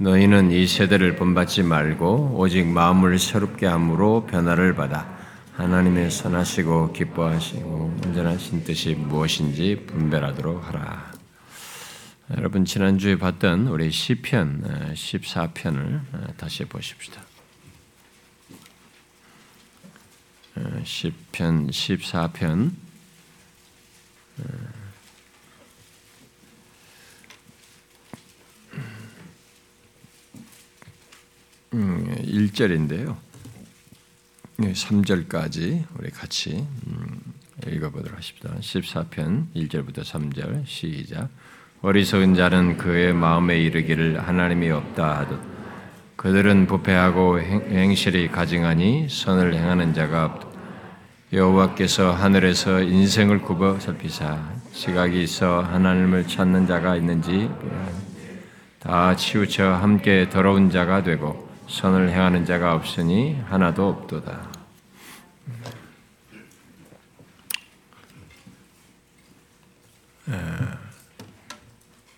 너희는 이 세대를 본받지 말고 오직 마음을 새롭게 함으로 변화를 받아 하나님의 선하시고 기뻐하시고 온전하신 뜻이 무엇인지 분별하도록 하라. 여러분 지난주에 봤던 우리 시편 14편을 다시 보십시다. 시편 14편 1절인데요. 3절까지 우리 같이 음, 읽어보도록 하십니다. 14편 1절부터 3절 시작. 어리석은 자는 그의 마음에 이르기를 하나님이 없다 하듯 그들은 부패하고 행 실이 가증하니 선을 행하는 자가 없다. 여호와께서 하늘에서 인생을 굽어 살피사 지각이 있어 하나님을 찾는 자가 있는지 다 치우쳐 함께 더러운 자가 되고 선을 행하는 자가 없으니 하나도 없도다.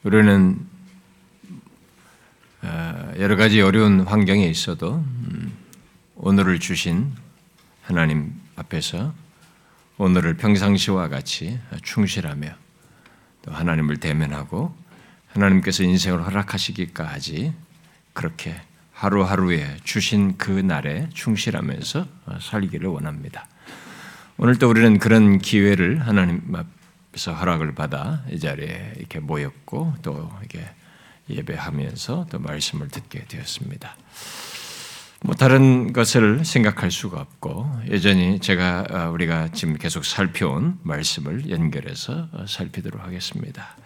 우리는 여러 가지 어려운 환경에 있어도 음, 오늘을 주신 하나님 앞에서 오늘을 평상시와 같이 충실하며 또 하나님을 대면하고 하나님께서 인생을 허락하시기까지 그렇게 하루하루에 주신 그 날에 충실하면서 살기를 원합니다. 오늘 또 우리는 그런 기회를 하나님 앞에서 허락을 받아 이 자리에 이렇게 모였고 또 이게 예배하면서 또 말씀을 듣게 되었습니다. 뭐 다른 것을 생각할 수가 없고 여전히 제가 어, 우리가 지금 계속 살펴온 말씀을 연결해서 살피도록 하겠습니다.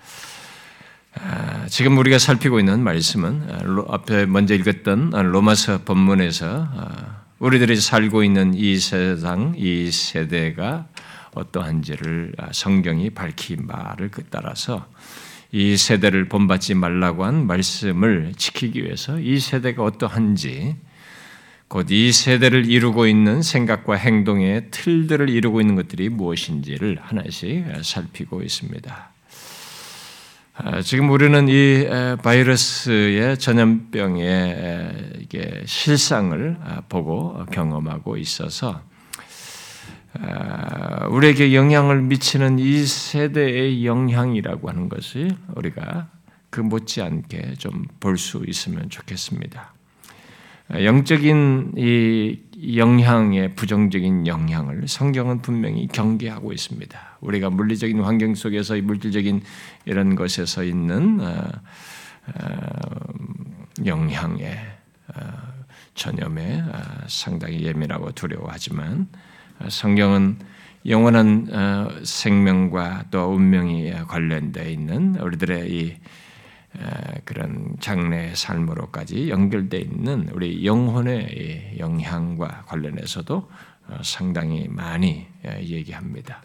아, 지금 우리가 살피고 있는 말씀은 아, 앞에 먼저 읽었던 로마서 본문에서 아, 우리들이 살고 있는 이 세상, 이 세대가 어떠한지를 성경이 밝힌 말을 그 따라서 이 세대를 본받지 말라고 한 말씀을 지키기 위해서 이 세대가 어떠한지 곧 이 세대를 이루고 있는 생각과 행동의 틀들을 이루고 있는 것들이 무엇인지를 하나씩 살피고 있습니다. 아, 지금 우리는 이 바이러스의 전염병의 실상을 아, 보고 경험하고 있어서 아, 우리에게 영향을 미치는 이 세대의 영향이라고 하는 것을 우리가 그 못지않게 좀 볼 수 있으면 좋겠습니다. 영적인 이 영향의 부정적인 영향을 성경은 분명히 경계하고 있습니다. 우리가 물리적인 환경 속에서 물질적인 이런 것에서 있는 어, 어, 영향에 어, 전염에 상당히 예민하고 두려워하지만 성경은 영원한 생명과 또 운명이 관련되어 있는 우리들의 이 그런 장래 삶으로까지 연결되어 있는 우리 영혼의 영향과 관련해서도 어, 상당히 많이 얘기합니다.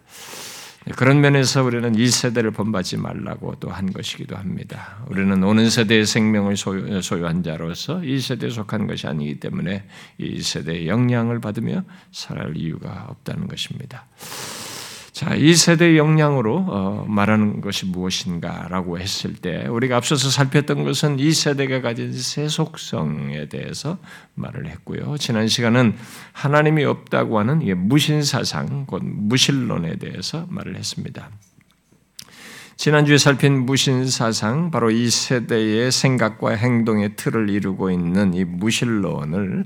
그런 면에서 우리는 이 세대를 본받지 말라고 또 한 것이기도 합니다. 우리는 오는 세대의 생명을 소유, 소유한 자로서 이 세대에 속한 것이 아니기 때문에 이 세대의 영향을 받으며 살아갈 이유가 없다는 것입니다. 자, 이 세대의 영향으로 어, 말하는 것이 무엇인가라고 했을 때 우리가 앞서서 살폈던 것은 이 세대가 가진 세 속성에 대해서 말을 했고요. 지난 시간은 하나님이 없다고 하는 무신 사상, 곧 무신론에 대해서 말을 했습니다. 지난주에 살핀 무신 사상, 바로 이 세대의 생각과 행동의 틀을 이루고 있는 이 무신론을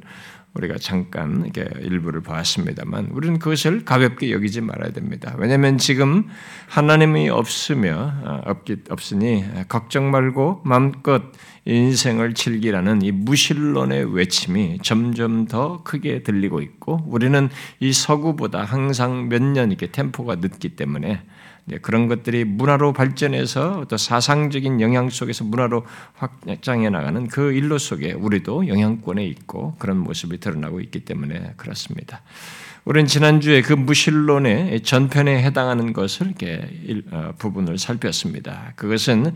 우리가 잠깐 이렇게 일부를 보았습니다만 우리는 그것을 가볍게 여기지 말아야 됩니다. 왜냐하면 지금 하나님이 없으며 어, 없기 없으니 걱정 말고 마음껏 인생을 즐기라는 이 무신론의 외침이 점점 더 크게 들리고 있고 우리는 이 서구보다 항상 몇 년 이렇게 템포가 늦기 때문에 그런 것들이 문화로 발전해서 또 사상적인 영향 속에서 문화로 확장해 나가는 그 일로 속에 우리도 영향권에 있고 그런 모습이 드러나고 있기 때문에 그렇습니다. 우리는 지난주에 그 무신론의 전편에 해당하는 것을 이렇게 어, 부분을 살폈습니다. 그것은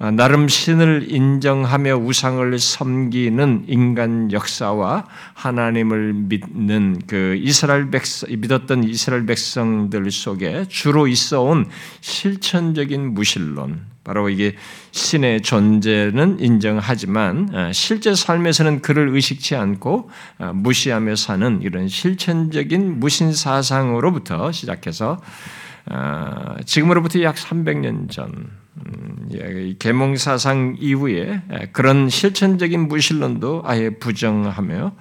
어, 나름 신을 인정하며 우상을 섬기는 인간 역사와 하나님을 믿는 그 이스라엘 백성, 믿었던 이스라엘 백성들 속에 주로 있어온 실천적인 무신론, 바로 이게 신의 존재는 인정하지만 어, 실제 삶에서는 그를 의식치 않고 어, 무시하며 사는 이런 실천적인 무신 사상으로부터 시작해서 어, 지금으로부터 약 300년 전 음, 계몽 사상 이후에 그런 실천적인 무신론도 아예 부정하며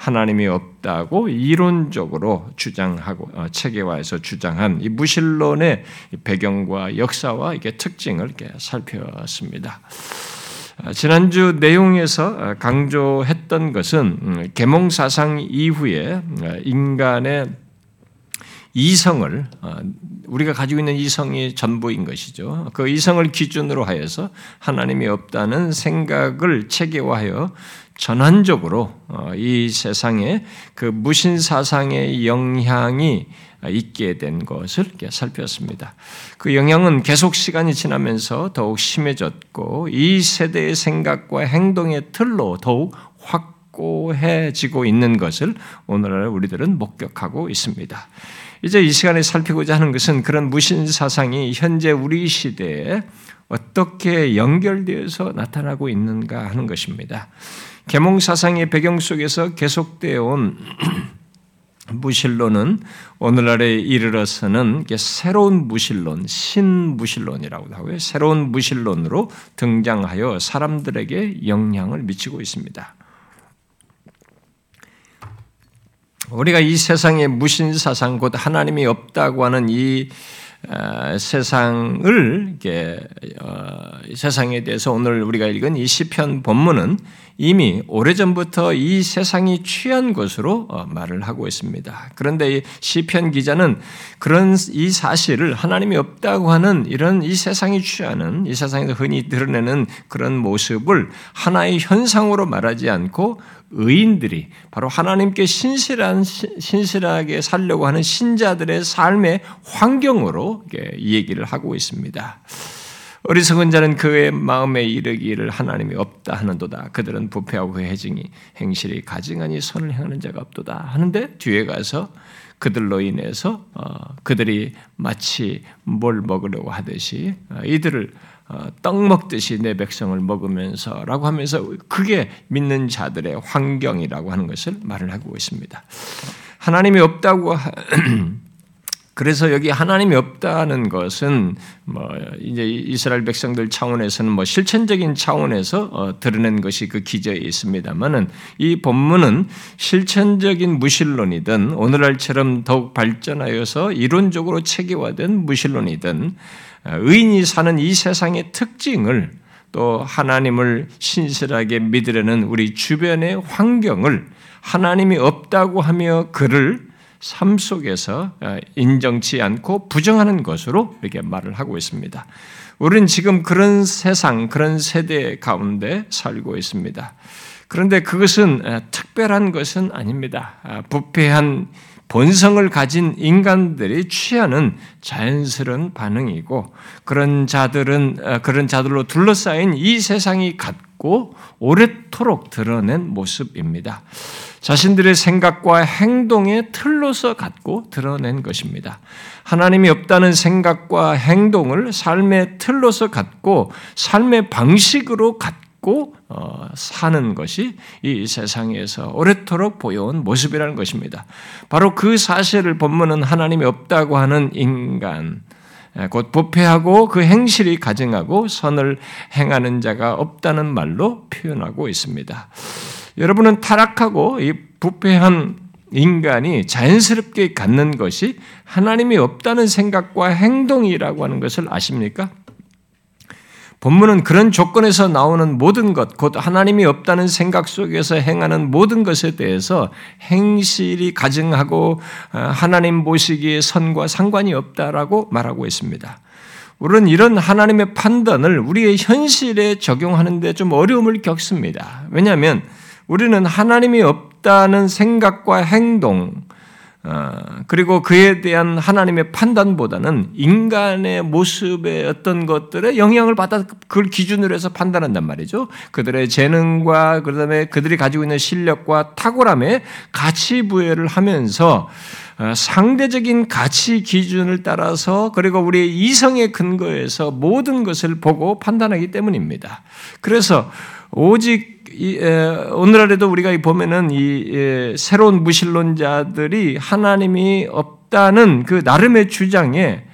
하나님이 없다고 이론적으로 주장하고 어, 체계화해서 주장한 이 무신론의 배경과 역사와 이게 특징을 이렇게 살펴봤습니다. 어, 지난주 내용에서 어, 강조했던 것은 음, 계몽 사상 이후에 인간의 이성을 우리가 가지고 있는 이성이 전부인 것이죠. 그 이성을 기준으로 하여서 하나님이 없다는 생각을 체계화하여 전환적으로 어, 이 세상에 그 무신 사상의 영향이 있게 된 것을 살폈습니다. 그 영향은 계속 시간이 지나면서 더욱 심해졌고 이 세대의 생각과 행동의 틀로 더욱 확고해지고 있는 것을 오늘날 우리들은 목격하고 있습니다. 이제 이 시간에 살피고자 하는 것은 그런 무신 사상이 현재 우리 시대에 어떻게 연결되어서 나타나고 있는가 하는 것입니다. 계몽 사상의 배경 속에서 계속되어 온 무신론은 오늘날에 이르러서는 새로운 무신론, 신무신론이라고도 하고요. 새로운 무신론으로 등장하여 사람들에게 영향을 미치고 있습니다. 우리가 이 세상의 무신 사상, 곧 하나님이 없다고 하는 이 어, 세상을 어, 세상에 대해서 오늘 우리가 읽은 이 시편 본문은 이미 오래전부터 이 세상이 취한 것으로 어, 말을 하고 있습니다. 그런데 시편 기자는 그런 이 사실을 하나님이 없다고 하는 이런 이 세상이 취하는 이 세상에서 흔히 드러내는 그런 모습을 하나의 현상으로 말하지 않고 의인들이 바로 하나님께 신실한 신실하게 살려고 하는 신자들의 삶의 환경으로 이 얘기를 하고 있습니다. 어리석은 자는 그의 마음에 이르기를 하나님이 없다 하는도다. 그들은 부패하고 해증이 행실이 가증하니 선을 행하는 자가 없도다 하는데 뒤에 가서 그들로 인해서 어, 그들이 마치 뭘 먹으려고 하듯이 어, 이들을 어, 떡 먹듯이 내 백성을 먹으면서라고 하면서 그게 믿는 자들의 환경이라고 하는 것을 말을 하고 있습니다. 하나님이 없다고 그래서 여기 하나님이 없다는 것은 뭐 이제 이스라엘 백성들 차원에서는 뭐 실천적인 차원에서 어, 드러낸 것이 그 기저에 있습니다만은 이 본문은 실천적인 무신론이든 오늘날처럼 더욱 발전하여서 이론적으로 체계화된 무신론이든 어, 의인이 사는 이 세상의 특징을 또 하나님을 신실하게 믿으려는 우리 주변의 환경을 하나님이 없다고 하며 그를 삶 속에서 어, 인정치 않고 부정하는 것으로 이렇게 말을 하고 있습니다. 우리는 지금 그런 세상, 그런 세대 가운데 살고 있습니다. 그런데 그것은 어, 특별한 것은 아닙니다. 아, 부패한 본성을 가진 인간들이 취하는 자연스러운 반응이고 그런 자들은 어, 그런 자들로 둘러싸인 이 세상이 갖고 오랫도록 드러낸 모습입니다. 자신들의 생각과 행동의 틀로서 갖고 드러낸 것입니다. 하나님이 없다는 생각과 행동을 삶의 틀로서 갖고 삶의 방식으로 갖고 어, 사는 것이 이 세상에서 오래도록 보여온 모습이라는 것입니다. 바로 그 사실을 본문은 하나님이 없다고 하는 인간, 곧 부패하고 그 행실이 가증하고 선을 행하는 자가 없다는 말로 표현하고 있습니다. 여러분은 타락하고 이 부패한 인간이 자연스럽게 갖는 것이 하나님이 없다는 생각과 행동이라고 하는 것을 아십니까? 본문은 그런 조건에서 나오는 모든 것, 곧 하나님이 없다는 생각 속에서 행하는 모든 것에 대해서 행실이 가증하고 어, 하나님 보시기에 선과 상관이 없다라고 말하고 있습니다. 우리는 이런 하나님의 판단을 우리의 현실에 적용하는데 좀 어려움을 겪습니다. 왜냐하면 우리는 하나님이 없다는 생각과 행동, 어, 그리고 그에 대한 하나님의 판단보다는 인간의 모습의 어떤 것들에 영향을 받아 그걸 기준으로 해서 판단한단 말이죠. 그들의 재능과 그다음에 그들이 가지고 있는 실력과 탁월함에 가치 부여를 하면서 어, 상대적인 가치 기준을 따라서 그리고 우리의 이성의 근거에서 모든 것을 보고 판단하기 때문입니다. 그래서 오직 오늘날에도 우리가 보면은 이 새로운 무신론자들이 하나님이 없다는 그 나름의 주장에 어,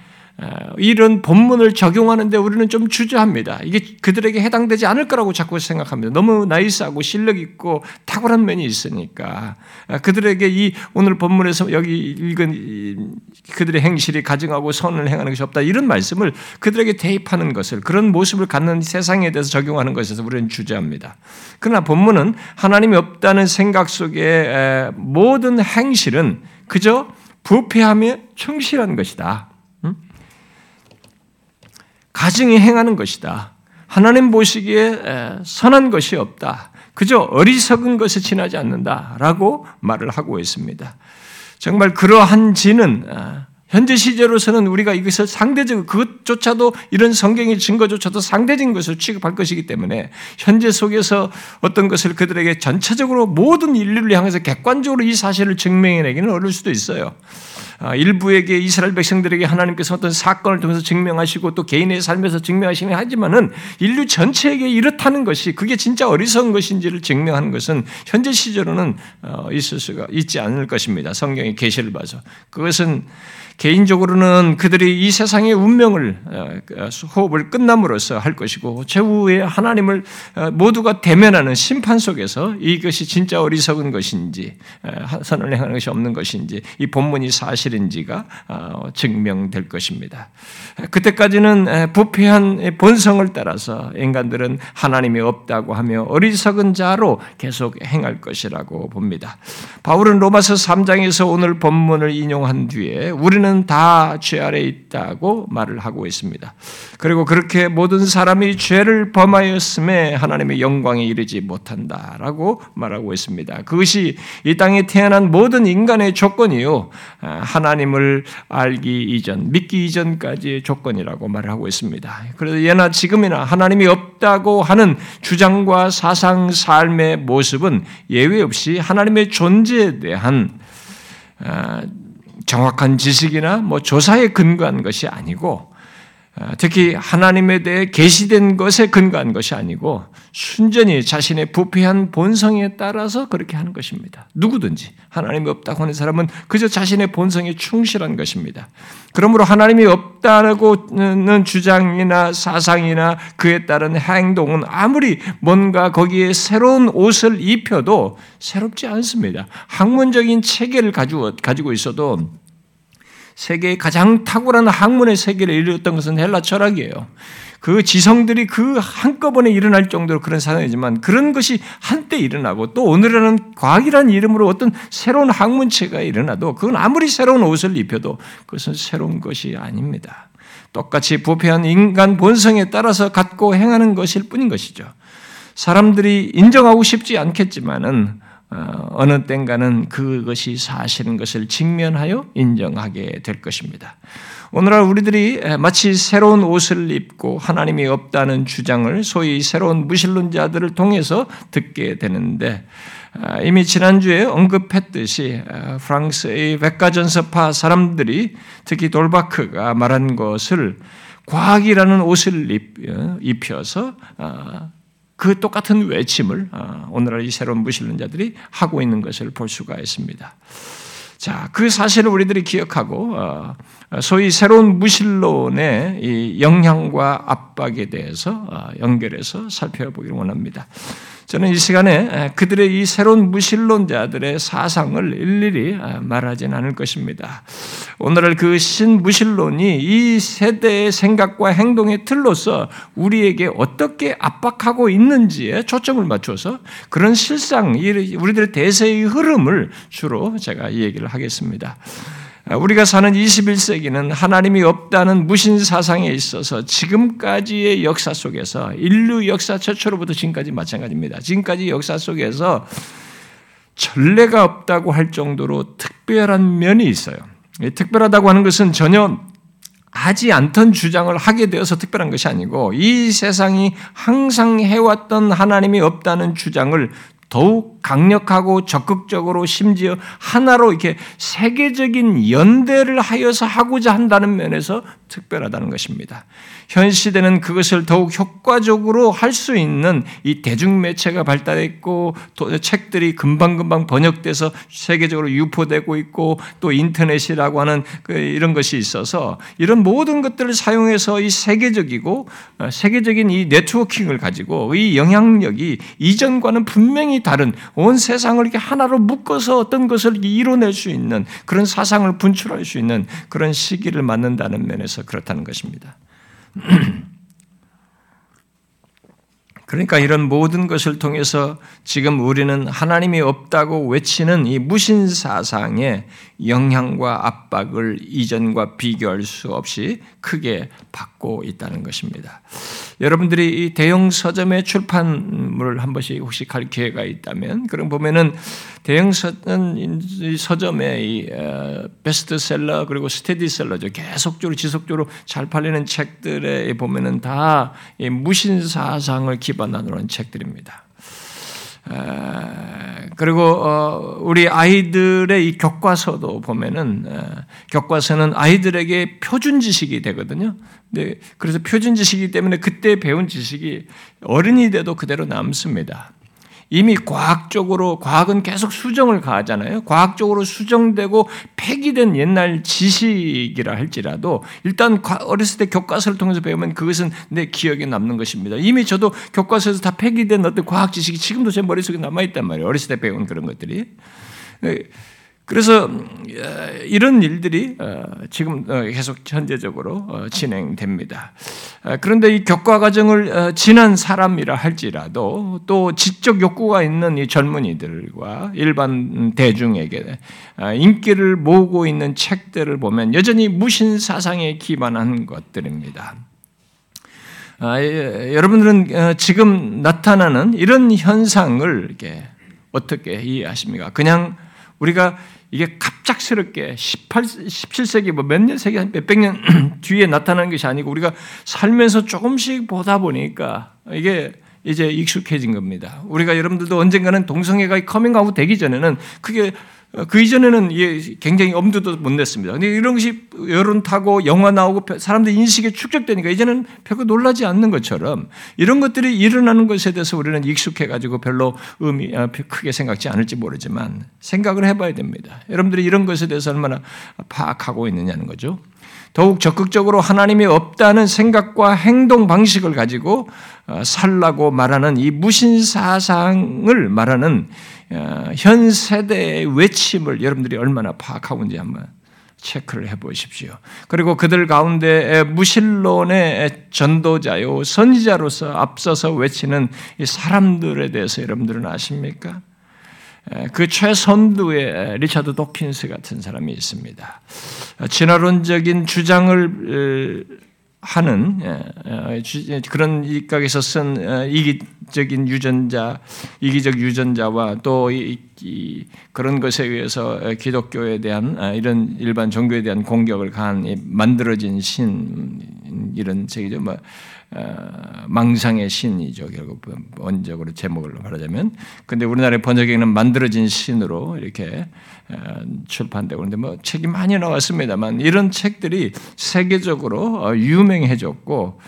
이런 본문을 적용하는데 우리는 좀 주저합니다. 이게 그들에게 해당되지 않을 거라고 자꾸 생각합니다. 너무 나이스하고 실력 있고 탁월한 면이 있으니까 어, 그들에게 이 오늘 본문에서 여기 읽은 그들의 행실이 가증하고 선을 행하는 것이 없다 이런 말씀을 그들에게 대입하는 것을 그런 모습을 갖는 세상에 대해서 적용하는 것에서 우리는 주저합니다. 그러나 본문은 하나님이 없다는 생각 속에 모든 행실은 그저 부패하며 충실한 것이다. 가증이 행하는 것이다. 하나님 보시기에 선한 것이 없다. 그저 어리석은 것에 지나지 않는다라고 말을 하고 있습니다. 정말 그러한 지는 아, 현재 시제로서는 우리가 이것을 상대적 그것조차도 이런 성경의 증거조차도 상대적인 것을 취급할 것이기 때문에 현재 속에서 어떤 것을 그들에게 전체적으로 모든 인류를 향해서 객관적으로 이 사실을 증명해내기는 어려울 수도 있어요. 아, 일부에게 이스라엘 백성들에게 하나님께서 어떤 사건을 통해서 증명하시고 또 개인의 삶에서 증명하시긴 하지만은 인류 전체에게 이렇다는 것이 그게 진짜 어리석은 것인지를 증명하는 것은 현재 시절로는 어, 있을 수가 있지 않을 것입니다. 성경의 계시를 봐서 그것은 개인적으로는 그들이 이 세상의 운명을 어, 어, 호흡을 끝남으로써 할 것이고 최후에 하나님을 어, 모두가 대면하는 심판 속에서 이것이 진짜 어리석은 것인지 선을 행하는 것이 없는 것인지 이 본문이 사실인지가 증명될 것입니다. 그때까지는 부패한 본성을 따라서 인간들은 하나님이 없다고 하며 어리석은 자로 계속 행할 것이라고 봅니다. 바울은 로마서 3장에서 오늘 본문을 인용한 뒤에 우리는 우리는 다죄 아래 있다고 말을 하고 있습니다. 그리고 그렇게 모든 사람이 죄를 범하였음에 하나님의 영광에 이르지 못한다라고 말하고 있습니다. 그것이 이 땅에 태어난 모든 인간의 조건이요. 아, 하나님을 알기 이전, 믿기 이전까지의 조건이라고 말을 하고 있습니다. 그래서 예나 지금이나 하나님이 없다고 하는 주장과 사상, 삶의 모습은 예외 없이 하나님의 존재에 대한 아, 정확한 지식이나 뭐 조사에 근거한 것이 아니고 어, 특히 하나님에 대해 계시된 것에 근거한 것이 아니고 순전히 자신의 부패한 본성에 따라서 그렇게 하는 것입니다. 누구든지 하나님이 없다고 하는 사람은 그저 자신의 본성에 충실한 것입니다. 그러므로 하나님이 없다는 주장이나 사상이나 그에 따른 행동은 아무리 뭔가 거기에 새로운 옷을 입혀도 새롭지 않습니다. 학문적인 체계를 가지고 있어도 세계의 가장 탁월한 학문의 세계를 이루었던 것은 헬라 철학이에요. 그 지성들이 그 한꺼번에 일어날 정도로 그런 사상이지만 그런 것이 한때 일어나고 또 오늘은 과학이라는 이름으로 어떤 새로운 학문체가 일어나도 그건 아무리 새로운 옷을 입혀도 그것은 새로운 것이 아닙니다. 똑같이 부패한 인간 본성에 따라서 갖고 행하는 것일 뿐인 것이죠. 사람들이 인정하고 싶지 않겠지만은 어, 어느 땐가는 그것이 사실인 것을 직면하여 인정하게 될 것입니다. 오늘날 우리들이 마치 새로운 옷을 입고 하나님이 없다는 주장을 소위 새로운 무신론자들을 통해서 듣게 되는데 아, 이미 지난주에 언급했듯이 아, 프랑스의 백가전서파 사람들이 특히 돌바크가 말한 것을 과학이라는 옷을 어, 입혀서 아, 그 똑같은 외침을 어, 오늘날 이 새로운 무신론자들이 하고 있는 것을 볼 수가 있습니다. 자, 그 사실을 우리들이 기억하고 어, 소위 새로운 무신론의 영향과 압박에 대해서 어, 연결해서 살펴보기를 원합니다. 저는 이 시간에 그들의 이 새로운 무신론자들의 사상을 일일이 말하진 않을 것입니다. 오늘날 그 신무신론이 이 세대의 생각과 행동의 틀로서 우리에게 어떻게 압박하고 있는지에 초점을 맞춰서 그런 실상, 우리들의 대세의 흐름을 주로 제가 이 얘기를 하겠습니다. 우리가 사는 21세기는 하나님이 없다는 무신 사상에 있어서 지금까지의 역사 속에서 인류 역사 최초로부터 지금까지 마찬가지입니다. 지금까지 역사 속에서 전례가 없다고 할 정도로 특별한 면이 있어요. 특별하다고 하는 것은 전혀 하지 않던 주장을 하게 되어서 특별한 것이 아니고 이 세상이 항상 해왔던 하나님이 없다는 주장을 더욱 강력하고 적극적으로 심지어 하나로 이렇게 세계적인 연대를 하여서 하고자 한다는 면에서 특별하다는 것입니다. 현 시대는 그것을 더욱 효과적으로 할 수 있는 이 대중매체가 발달했고 또 책들이 금방금방 번역돼서 세계적으로 유포되고 있고 또 인터넷이라고 하는 그 이런 것이 있어서 이런 모든 것들을 사용해서 이 세계적이고 어, 세계적인 이 네트워킹을 가지고 이 영향력이 이전과는 분명히 다른 온 세상을 이렇게 하나로 묶어서 어떤 것을 이뤄낼 수 있는 그런 사상을 분출할 수 있는 그런 시기를 맞는다는 면에서 그렇다는 것입니다. 그러니까 이런 모든 것을 통해서 지금 우리는 하나님이 없다고 외치는 이 무신 사상의 영향과 압박을 이전과 비교할 수 없이 크게 받고 있다는 것입니다. 여러분들이 이 대형 서점의 출판물을 한 번씩 혹시 갈 기회가 있다면 그럼 보면은 대형 서점의 이 어, 베스트셀러 그리고 스테디셀러죠. 계속적으로 지속적으로 잘 팔리는 책들에 보면은 다 무신 사상을 기반으로 한 책들입니다. 그리고 어, 우리 아이들의 이 교과서도 보면은 교과서는 아이들에게 표준 지식이 되거든요. 네, 그래서 표준 지식이기 때문에 그때 배운 지식이 어른이 돼도 그대로 남습니다. 이미 과학적으로 과학은 계속 수정을 가하잖아요. 과학적으로 수정되고 폐기된 옛날 지식이라 할지라도 일단 어렸을 때 교과서를 통해서 배우면 그것은 내 기억에 남는 것입니다. 이미 저도 교과서에서 다 폐기된 어떤 과학 지식이 지금도 제 머릿속에 남아 있단 말이에요. 어렸을 때 배운 그런 것들이. 그래서 이런 일들이 어, 지금 어, 계속 현재적으로 어, 진행됩니다. 그런데 이 교과 과정을 지난 사람이라 할지라도 또 지적 욕구가 있는 이 젊은이들과 일반 대중에게 인기를 모으고 있는 책들을 보면 여전히 무신 사상에 기반한 것들입니다. 아, 예, 여러분들은 지금 나타나는 이런 현상을 어떻게 이해하십니까? 그냥 우리가 이게 갑작스럽게 18, 17세기 뭐 몇 년 세기 몇백 년 뒤에 나타나는 것이 아니고 우리가 살면서 조금씩 보다 보니까 이게 이제 익숙해진 겁니다. 우리가 여러분들도 언젠가는 동성애가 커밍아웃 되기 전에는 그게 어, 그 이전에는 굉장히 엄두도 못 냈습니다. 근데 이런 것이 여론 타고 영화 나오고 사람들 인식에 축적되니까 이제는 별거 놀라지 않는 것처럼 이런 것들이 일어나는 것에 대해서 우리는 익숙해가지고 별로 의미, 아, 크게 생각지 않을지 모르지만 생각을 해봐야 됩니다. 여러분들이 이런 것에 대해서 얼마나 파악하고 있느냐는 거죠. 더욱 적극적으로 하나님이 없다는 생각과 행동 방식을 가지고 어, 살라고 말하는 이 무신 사상을 말하는 어, 현 세대의 외침을 여러분들이 얼마나 파악하고 있는지 한번 체크를 해 보십시오. 그리고 그들 가운데 무신론의 전도자요, 선지자로서 앞서서 외치는 이 사람들에 대해서 여러분들은 아십니까? 그 최선두에 리차드 도킨스 같은 사람이 있습니다. 진화론적인 주장을 하는 그런 입각에서 쓴 이기적인 유전자, 이기적 유전자와 또 그런 것에 의해서 기독교에 대한 이런 일반 종교에 대한 공격을 가한 만들어진 신 이런 책이죠. 뭐 어, 망상의 신이죠. 결국 원적으로 제목을 말하자면. 근데 우리나라의 번역에는 만들어진 신으로 이렇게 어, 출판되고 그런데 뭐 책이 많이 나왔습니다만 이런 책들이 세계적으로 어, 유명해졌고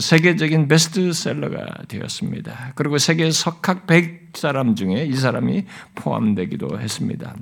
세계적인 베스트셀러가 되었습니다. 그리고 세계 석학 100사람 중에 이 사람이 포함되기도 했습니다.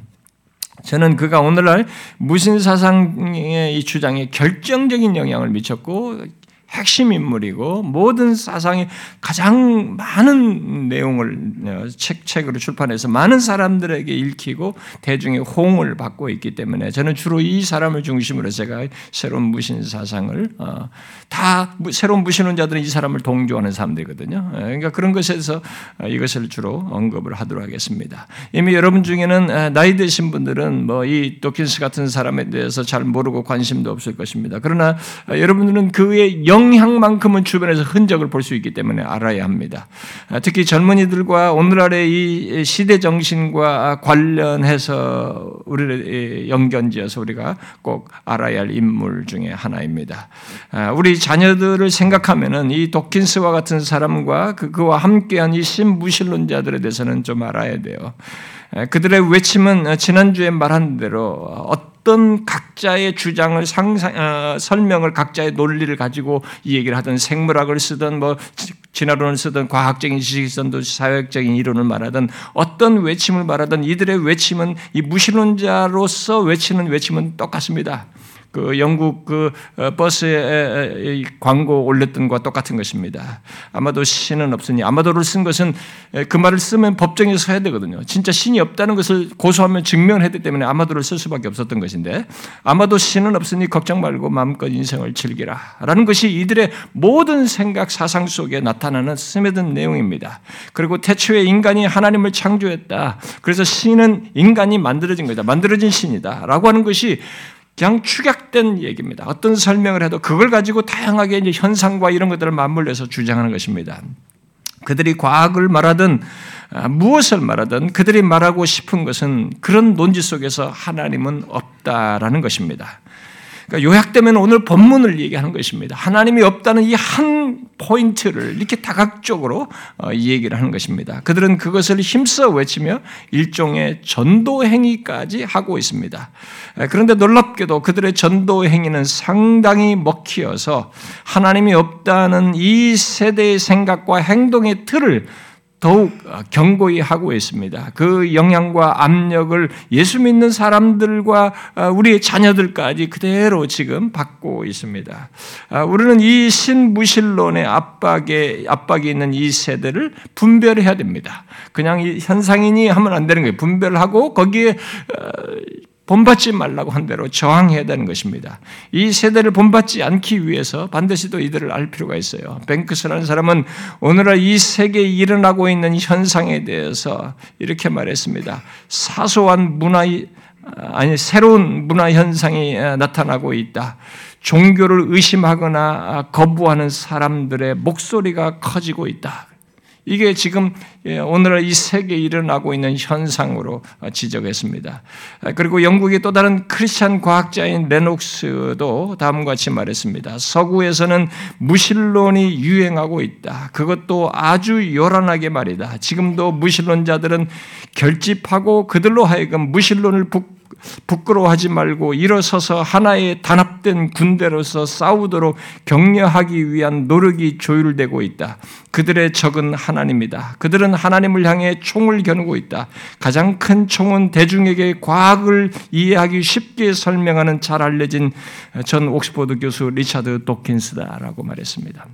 저는 그가 오늘날 무신사상의 이 주장에 결정적인 영향을 미쳤고 핵심 인물이고 모든 사상의 가장 많은 내용을 어, 책, 책으로 출판해서 많은 사람들에게 읽히고 대중의 호응을 받고 있기 때문에 저는 주로 이 사람을 중심으로 제가 새로운 무신 사상을 어, 다 새로운 무신론자들은 이 사람을 동조하는 사람들이거든요. 예, 그러니까 그런 것에서 어, 이것을 주로 언급을 하도록 하겠습니다. 이미 여러분 중에는 나이 드신 분들은 뭐 이 도킨스 같은 사람에 대해서 잘 모르고 관심도 없을 것입니다. 그러나 여러분들은 그의 영 영향만큼은 주변에서 흔적을 볼 수 있기 때문에 알아야 합니다. 특히 젊은이들과 오늘날의 이 시대 정신과 관련해서 우리를 연견지어서 우리가 꼭 알아야 할 인물 중에 하나입니다. 우리 자녀들을 생각하면은 이 도킨스와 같은 사람과 그, 그와 함께한 이 신무신론자들에 대해서는 좀 알아야 돼요. 그들의 외침은 지난주에 말한 대로 어떤 각자의 주장을 상상, 어, 설명을 각자의 논리를 가지고 이 얘기를 하든 생물학을 쓰든 뭐 진화론을 쓰든 과학적인 지식을 쓰든 사회적인 이론을 말하든 어떤 외침을 말하든 이들의 외침은 이 무신론자로서 외치는 외침은 똑같습니다. 그 영국 그 어, 버스에 광고 올렸던 것과 똑같은 것입니다. 아마도 신은 없으니 아마도를 쓴 것은 그 말을 쓰면 법정에서 해야 되거든요. 진짜 신이 없다는 것을 고소하면 증명해야 되기 때문에 아마도를 쓸 수밖에 없었던 것인데 아마도 신은 없으니 걱정 말고 마음껏 인생을 즐기라라는 것이 이들의 모든 생각 사상 속에 나타나는 스며든 내용입니다. 그리고 태초에 인간이 하나님을 창조했다. 그래서 신은 인간이 만들어진 거다. 만들어진 신이다라고 하는 것이 그냥 축약된 얘기입니다. 어떤 설명을 해도 그걸 가지고 다양하게 이제 현상과 이런 것들을 맞물려서 주장하는 것입니다. 그들이 과학을 말하든 아, 무엇을 말하든 그들이 말하고 싶은 것은 그런 논지 속에서 하나님은 없다라는 것입니다. 그러니까 요약되면 오늘 본문을 얘기하는 것입니다. 하나님이 없다는 이 한 포인트를 이렇게 다각적으로 어, 얘기를 하는 것입니다. 그들은 그것을 힘써 외치며 일종의 전도 행위까지 하고 있습니다. 그런데 놀랍게도 그들의 전도 행위는 상당히 먹히어서 하나님이 없다는 이 세대의 생각과 행동의 틀을 더욱 경고히 하고 있습니다. 그 영향과 압력을 예수 믿는 사람들과 우리의 자녀들까지 그대로 지금 받고 있습니다. 우리는 이 신무신론의 압박에 압박이 있는 이 세대를 분별해야 됩니다. 그냥 현상이니 하면 안 되는 거예요. 분별하고 거기에 어, 본받지 말라고 한 대로 저항해야 되는 것입니다. 이 세대를 본받지 않기 위해서 반드시 또 이들을 알 필요가 있어요. 뱅크스라는 사람은 오늘날 이 세계에 일어나고 있는 현상에 대해서 이렇게 말했습니다. 사소한 문화 아니 새로운 문화 현상이 나타나고 있다. 종교를 의심하거나 거부하는 사람들의 목소리가 커지고 있다. 이게 지금 예, 오늘날 이 세계에 일어나고 있는 현상으로 지적했습니다. 그리고 영국의 또 다른 크리스찬 과학자인 레녹스도 다음과 같이 말했습니다. 서구에서는 무신론이 유행하고 있다. 그것도 아주 요란하게 말이다. 지금도 무신론자들은 결집하고 그들로 하여금 무신론을 북 부끄러워하지 말고 일어서서 하나의 단합된 군대로서 싸우도록 격려하기 위한 노력이 조율되고 있다. 그들의 적은 하나님이다. 그들은 하나님을 향해 총을 겨누고 있다. 가장 큰 총은 대중에게 과학을 이해하기 쉽게 설명하는 잘 알려진 전 옥스퍼드 교수 리차드 도킨스다라고 말했습니다.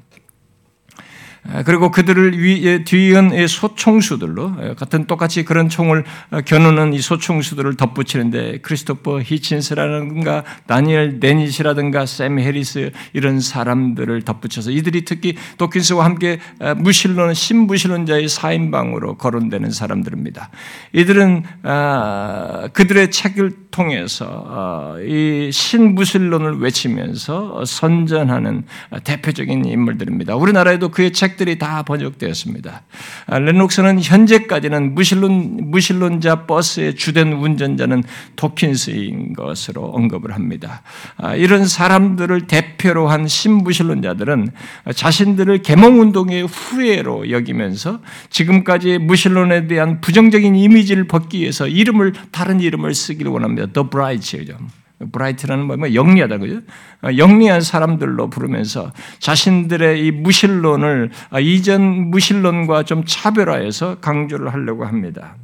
아, 그리고 그들을 뒤이은 소총수들로 같은 똑같이 그런 총을 어, 겨누는 이 소총수들을 덧붙이는데 크리스토퍼 히친스라든가 다니엘 데닛이라든가 샘 해리스 이런 사람들을 덧붙여서 이들이 특히 도킨스와 함께 어, 무신론 신무신론자의 사인방으로 거론되는 사람들입니다. 이들은 아, 그들의 책을 통해서 어, 이 신무신론을 외치면서 선전하는 대표적인 인물들입니다. 우리나라에도 그의 책 책들이 다 번역되었습니다. 아, 레녹스는 현재까지는 무신론, 무신론자 버스의 주된 운전자는 도킨스인 것으로 언급을 합니다. 아, 이런 사람들을 대표로 한 신무신론자들은 자신들을 개몽운동의 후예로 여기면서 지금까지 무신론에 대한 부정적인 이미지를 벗기 위해서 이름을, 다른 이름을 쓰기를 원합니다. The Bright죠. Bright라는 뭐, 뭐 영리하다 그죠? 어, 영리한 사람들로 부르면서 자신들의 이 무신론을 아, 이전 무신론과 좀 차별화해서 강조를 하려고 합니다.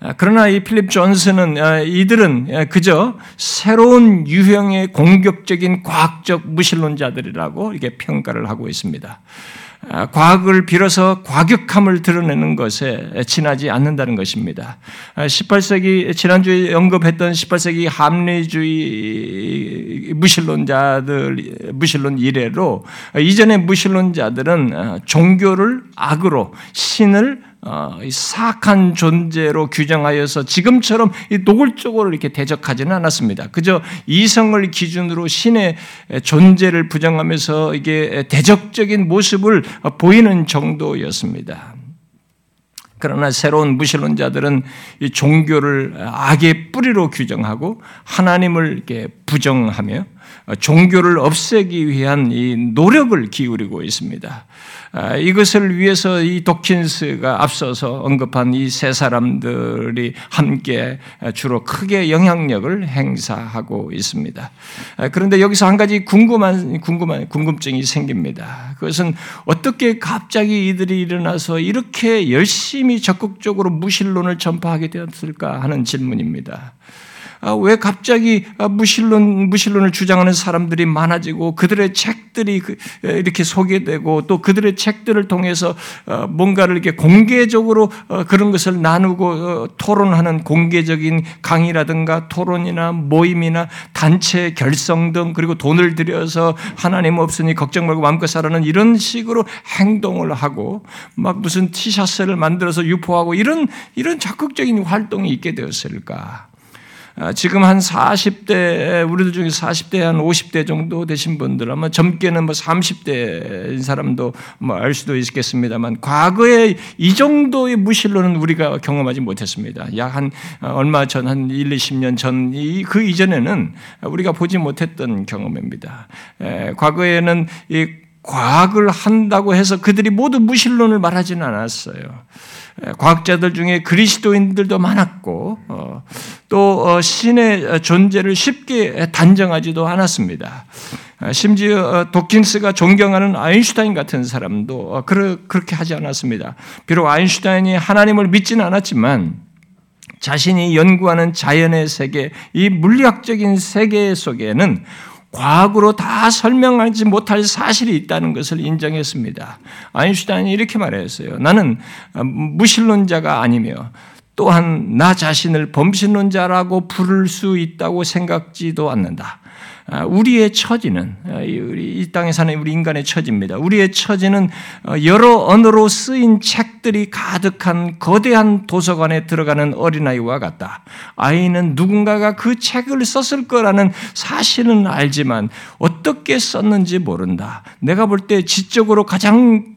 아, 그러나 이 필립 존스는 아, 이들은 그저 새로운 유형의 공격적인 과학적 무신론자들이라고 이게 평가를 하고 있습니다. 아, 과학을 빌어서 과격함을 드러내는 것에 지나지 않는다는 것입니다. 18세기 아, 지난주에 언급했던 18세기 합리주의 무신론자들 무신론 이래로 이전의 무신론자들은 종교를 악으로 신을 어, 사악한 존재로 규정하여서 지금처럼 노골적으로 이렇게 대적하지는 않았습니다. 그저 이성을 기준으로 신의 존재를 부정하면서 이게 대적적인 모습을 보이는 정도였습니다. 그러나 새로운 무신론자들은 이 종교를 악의 뿌리로 규정하고 하나님을 이렇게 부정하며 종교를 없애기 위한 이 노력을 기울이고 있습니다. 아, 이것을 위해서 이 도킨스가 앞서서 언급한 이 세 사람들이 함께 주로 크게 영향력을 행사하고 있습니다. 아, 그런데 여기서 한 가지 궁금한 궁금한 궁금증이 생깁니다. 그것은 어떻게 갑자기 이들이 일어나서 이렇게 열심히 적극적으로 무신론을 전파하게 되었을까 하는 질문입니다. 아, 왜 갑자기 아, 무신론 무신론을 주장하는 사람들이 많아지고 그들의 책들이 그, 이렇게 소개되고 또 그들의 책들을 통해서 어, 뭔가를 이렇게 공개적으로 어, 그런 것을 나누고 어, 토론하는 공개적인 강의라든가 토론이나 모임이나 단체 결성 등 그리고 돈을 들여서 하나님 없으니 걱정 말고 마음껏 살아는 이런 식으로 행동을 하고 막 무슨 티셔츠를 만들어서 유포하고 이런 이런 적극적인 활동이 있게 되었을까? 아, 지금 한 40대, 우리들 중에 40대, 한 50대 정도 되신 분들, 아마 젊게는 뭐 30대인 사람도 뭐 알 수도 있겠습니다만, 과거에 이 정도의 무신론은 우리가 경험하지 못했습니다. 약 한 얼마 전, 한 1, 20년 전, 그 이전에는 우리가 보지 못했던 경험입니다. 과거에는 이 과학을 한다고 해서 그들이 모두 무신론을 말하지는 않았어요. 과학자들 중에 그리스도인들도 많았고 어, 또 어, 신의 존재를 쉽게 단정하지도 않았습니다. 어, 심지어 도킨스가 존경하는 아인슈타인 같은 사람도 그렇게 하지 않았습니다. 비록 아인슈타인이 하나님을 믿지는 않았지만 자신이 연구하는 자연의 세계, 이 물리학적인 세계 속에는 과학으로 다 설명하지 못할 사실이 있다는 것을 인정했습니다. 아인슈타인이 이렇게 말했어요. 나는 무신론자가 아니며 또한 나 자신을 범신론자라고 부를 수 있다고 생각지도 않는다. 아, 우리의 처지는 아, 이 땅에 사는 우리 인간의 처지입니다. 우리의 처지는 어, 여러 언어로 쓰인 책들이 가득한 거대한 도서관에 들어가는 어린아이와 같다. 아이는 누군가가 그 책을 썼을 거라는 사실은 알지만 어떻게 썼는지 모른다. 내가 볼 때 지적으로 가장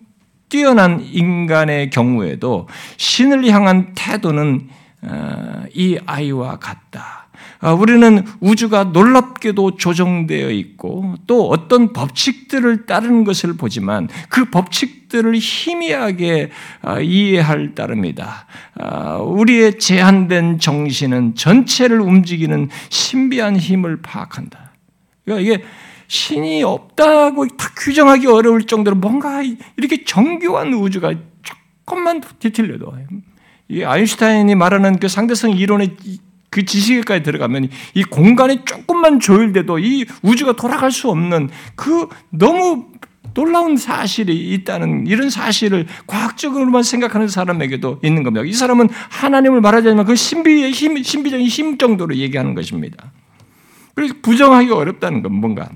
뛰어난 인간의 경우에도 신을 향한 태도는 어, 이 아이와 같다. 아, 우리는 우주가 놀랍게도 조정되어 있고 또 어떤 법칙들을 따르는 것을 보지만 그 법칙들을 희미하게 아, 이해할 따름이다. 아, 우리의 제한된 정신은 전체를 움직이는 신비한 힘을 파악한다. 그러니까 이게 신이 없다고 다 규정하기 어려울 정도로 뭔가 이렇게 정교한 우주가 조금만 뒤틀려도 이 아인슈타인이 말하는 그 상대성 이론의 그 지식에까지 들어가면 이 공간이 조금만 조율돼도 이 우주가 돌아갈 수 없는 그 너무 놀라운 사실이 있다는 이런 사실을 과학적으로만 생각하는 사람에게도 있는 겁니다. 이 사람은 하나님을 말하자면 그 신비의 힘, 신비적인 힘 정도로 얘기하는 것입니다. 그래서 부정하기 어렵다는 건 뭔가.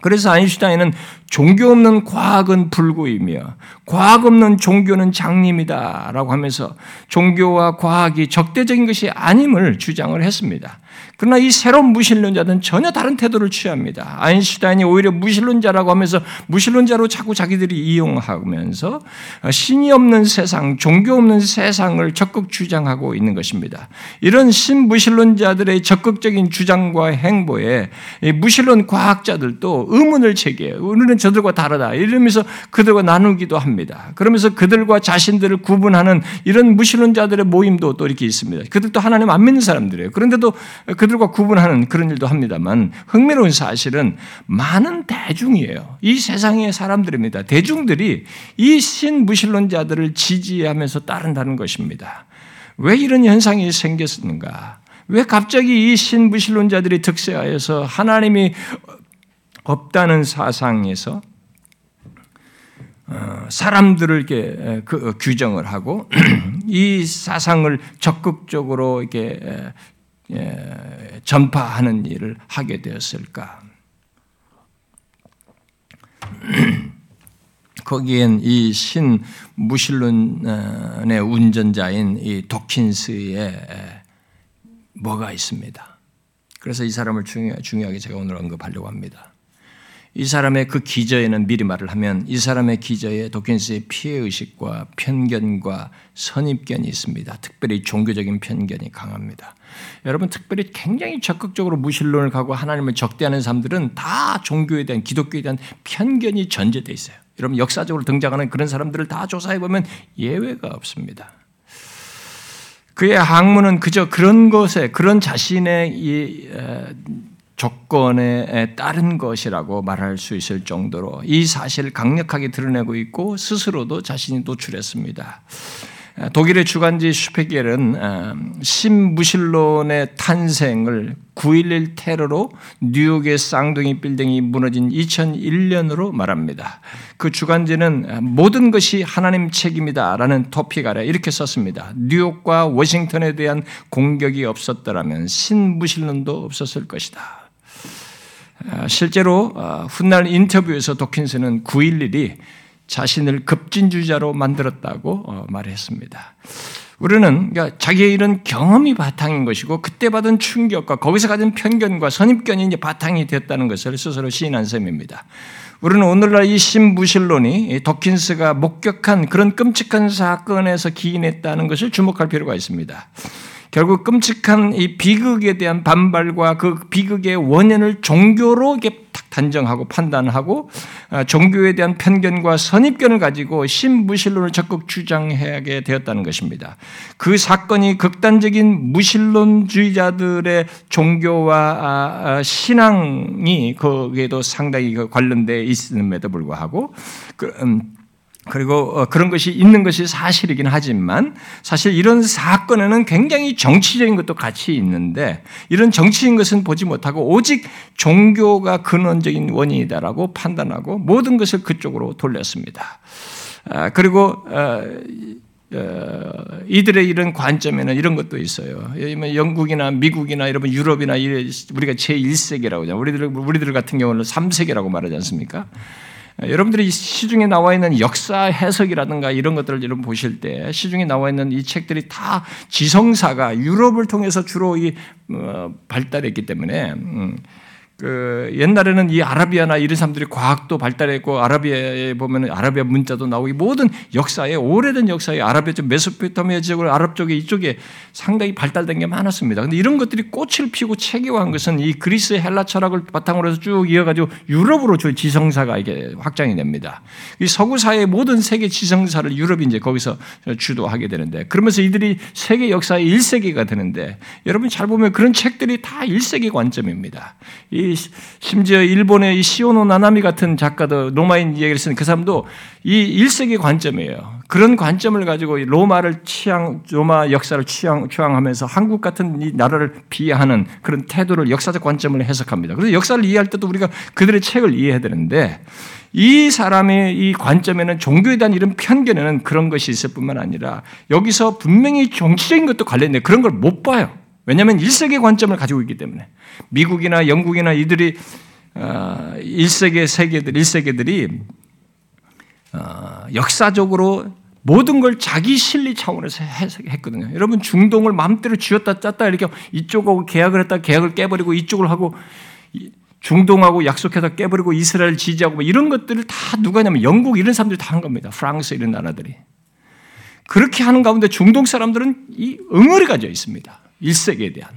그래서 아인슈타인은 종교 없는 과학은 불구이며 과학 없는 종교는 장님이다라고 하면서 종교와 과학이 적대적인 것이 아님을 주장을 했습니다. 그러나 이 새로운 무신론자들은 전혀 다른 태도를 취합니다. 아인슈타인이 오히려 무신론자라고 하면서 무신론자로 자꾸 자기들이 이용하면서 신이 없는 세상, 종교 없는 세상을 적극 주장하고 있는 것입니다. 이런 신무신론자들의 적극적인 주장과 행보에 무신론 과학자들도 의문을 제기해요. 우리는 저들과 다르다. 이러면서 그들과 나누기도 합니다. 그러면서 그들과 자신들을 구분하는 이런 무신론자들의 모임도 또 이렇게 있습니다. 그들도 하나님 안 믿는 사람들이에요. 그런데도 그 들과 구분하는 그런 일도 합니다만 흥미로운 사실은 많은 대중이에요. 이 세상의 사람들입니다. 대중들이 이 신무신론자들을 지지하면서 따른다는 것입니다. 왜 이런 현상이 생겼는가? 왜 갑자기 이 신무신론자들이 득세하여서 하나님이 없다는 사상에서 어, 사람들을 이렇게 그, 어, 규정을 하고 이 사상을 적극적으로 이렇게 예, 전파하는 일을 하게 되었을까? 거기엔 이 신 무신론의 운전자인 이 도킨스의 뭐가 있습니다. 그래서 이 사람을 중요하게 제가 오늘 언급하려고 합니다. 이 사람의 그 기저에는 미리 말을 하면 이 사람의 기저에 도킨스의 피해 의식과 편견과 선입견이 있습니다. 특별히 종교적인 편견이 강합니다. 여러분, 특별히 굉장히 적극적으로 무신론을 가고 하나님을 적대하는 사람들은 다 종교에 대한, 기독교에 대한 편견이 전제되어 있어요. 여러분, 역사적으로 등장하는 그런 사람들을 다 조사해 보면 예외가 없습니다. 그의 학문은 그저 그런 것에, 그런 자신의 이, 조건에 따른 것이라고 말할 수 있을 정도로 이 사실을 강력하게 드러내고 있고 스스로도 자신이 노출했습니다. 독일의 주간지 슈페겔은 어, 신무신론의 탄생을 9.11 테러로 뉴욕의 쌍둥이 빌딩이 무너진 2001년으로 말합니다. 그 주간지는 모든 것이 하나님 책임이다라는 토픽 아래 이렇게 썼습니다. 뉴욕과 워싱턴에 대한 공격이 없었더라면 신무신론도 없었을 것이다. 아, 실제로 아, 훗날 인터뷰에서 도킨스는 9.11이 자신을 급진주자로 만들었다고 어, 말했습니다. 우리는 그러니까 자기의 이런 경험이 바탕인 것이고 그때 받은 충격과 거기서 가진 편견과 선입견이 이제 바탕이 됐다는 것을 스스로 시인한 셈입니다. 우리는 오늘날 이 신부실론이 도킨스가 목격한 그런 끔찍한 사건에서 기인했다는 것을 주목할 필요가 있습니다. 결국 끔찍한 이 비극에 대한 반발과 그 비극의 원인을 종교로 이게 단정하고 판단하고 아, 종교에 대한 편견과 선입견을 가지고 신무신론을 적극 주장하게 되었다는 것입니다. 그 사건이 극단적인 무신론주의자들의 종교와 아, 아, 신앙이 거기에도 상당히 그 관련되어 있음에도 불구하고 그, 음, 그리고 어, 그런 것이 있는 것이 사실이긴 하지만 사실 이런 사건에는 굉장히 정치적인 것도 같이 있는데 이런 정치인 것은 보지 못하고 오직 종교가 근원적인 원인이다라고 판단하고 모든 것을 그쪽으로 돌렸습니다. 아, 그리고 어, 어, 이들의 이런 관점에는 이런 것도 있어요. 영국이나 미국이나 여러분 유럽이나 우리가 제1세계라고 하죠. 우리들 우리들 같은 경우는 3세계라고 말하지 않습니까? 여러분들이 시중에 나와 있는 역사 해석이라든가 이런 것들을 여러분 보실 때 시중에 나와 있는 이 책들이 다 지성사가 유럽을 통해서 주로 이 어, 발달했기 때문에 음, 그 옛날에는 이 아라비아나 이런 사람들이 과학도 발달했고 아라비아에 보면은 아라비아 문자도 나오고 모든 역사에 오래된 역사에 아라비아 쪽 메소포타미아 지역을 아랍 쪽에 이쪽에 상당히 발달된 게 많았습니다. 근데 이런 것들이 꽃을 피고 체계화한 것은 이 그리스 헬라 철학을 바탕으로 해서 쭉 이어가지고 유럽으로 저 지성사가 이게 확장이 됩니다. 이 서구사의 모든 세계 지성사를 유럽이 이제 거기서 주도하게 되는데 그러면서 이들이 세계 역사의 1세기가 되는데 여러분 잘 보면 그런 책들이 다 1세기 관점입니다. 이 심지어 일본의 이 시오노 나나미 같은 작가도 로마인 이야기를 쓰는 그 사람도 이 1세기 관점이에요. 그런 관점을 가지고 로마를 취향, 로마 역사를 취향, 취향하면서 한국 같은 이 나라를 비하하는 그런 태도를 역사적 관점을 해석합니다. 그래서 역사를 이해할 때도 우리가 그들의 책을 이해해야 되는데 이 사람의 이 관점에는 종교에 대한 이런 편견에는 그런 것이 있을 뿐만 아니라 여기서 분명히 정치적인 것도 관련돼 그런 걸 못 봐요. 왜냐하면 1세기 관점을 가지고 있기 때문에 미국이나 영국이나 이들이 1세기 어, 세계들 1세계들이 어, 역사적으로 모든 걸 자기 실리 차원에서 했거든요. 여러분 중동을 마음대로 쥐었다 짰다 이렇게 이쪽하고 계약을 했다 계약을 깨버리고 이쪽을 하고 중동하고 약속해서 깨버리고 이스라엘 지지하고 뭐 이런 것들을 다 누가 하냐면 영국 이런 사람들이 다 한 겁니다. 프랑스 이런 나라들이. 그렇게 하는 가운데 중동 사람들은 이 응어리 가 져 있습니다. 1세기에 대한.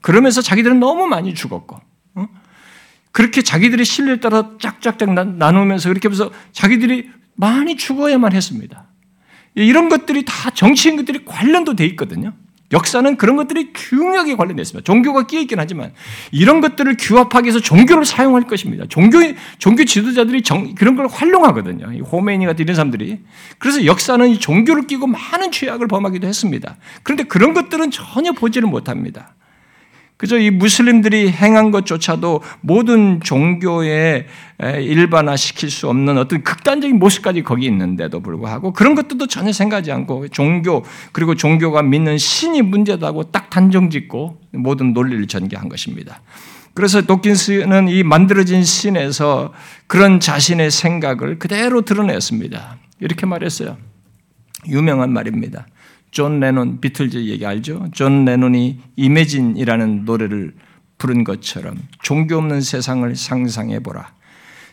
그러면서 자기들은 너무 많이 죽었고, 어? 그렇게 자기들의 신뢰에 따라 짝짝짝 나누면서 그렇게 하면서 자기들이 많이 죽어야만 했습니다. 이런 것들이 다 정치인 것들이 관련도 돼 있거든요. 역사는 그런 것들이 중요하게 관련되어 있습니다. 종교가 끼어 있긴 하지만 이런 것들을 규합하기 위해서 종교를 사용할 것입니다. 종교 종교 지도자들이 정, 그런 걸 활용하거든요. 호메니 같은 이런 사람들이. 그래서 역사는 이 종교를 끼고 많은 죄악을 범하기도 했습니다. 그런데 그런 것들은 전혀 보지를 못합니다. 그저 이 무슬림들이 행한 것조차도 모든 종교에 일반화시킬 수 없는 어떤 극단적인 모습까지 거기 있는데도 불구하고 그런 것들도 전혀 생각하지 않고 종교 그리고 종교가 믿는 신이 문제다고 딱 단정짓고 모든 논리를 전개한 것입니다. 그래서 도킨스는 이 만들어진 신에서 그런 자신의 생각을 그대로 드러냈습니다. 이렇게 말했어요. 유명한 말입니다. 존 레논 비틀즈 얘기 알죠? 존 레논이 Imagine이라는 노래를 부른 것처럼 종교 없는 세상을 상상해 보라.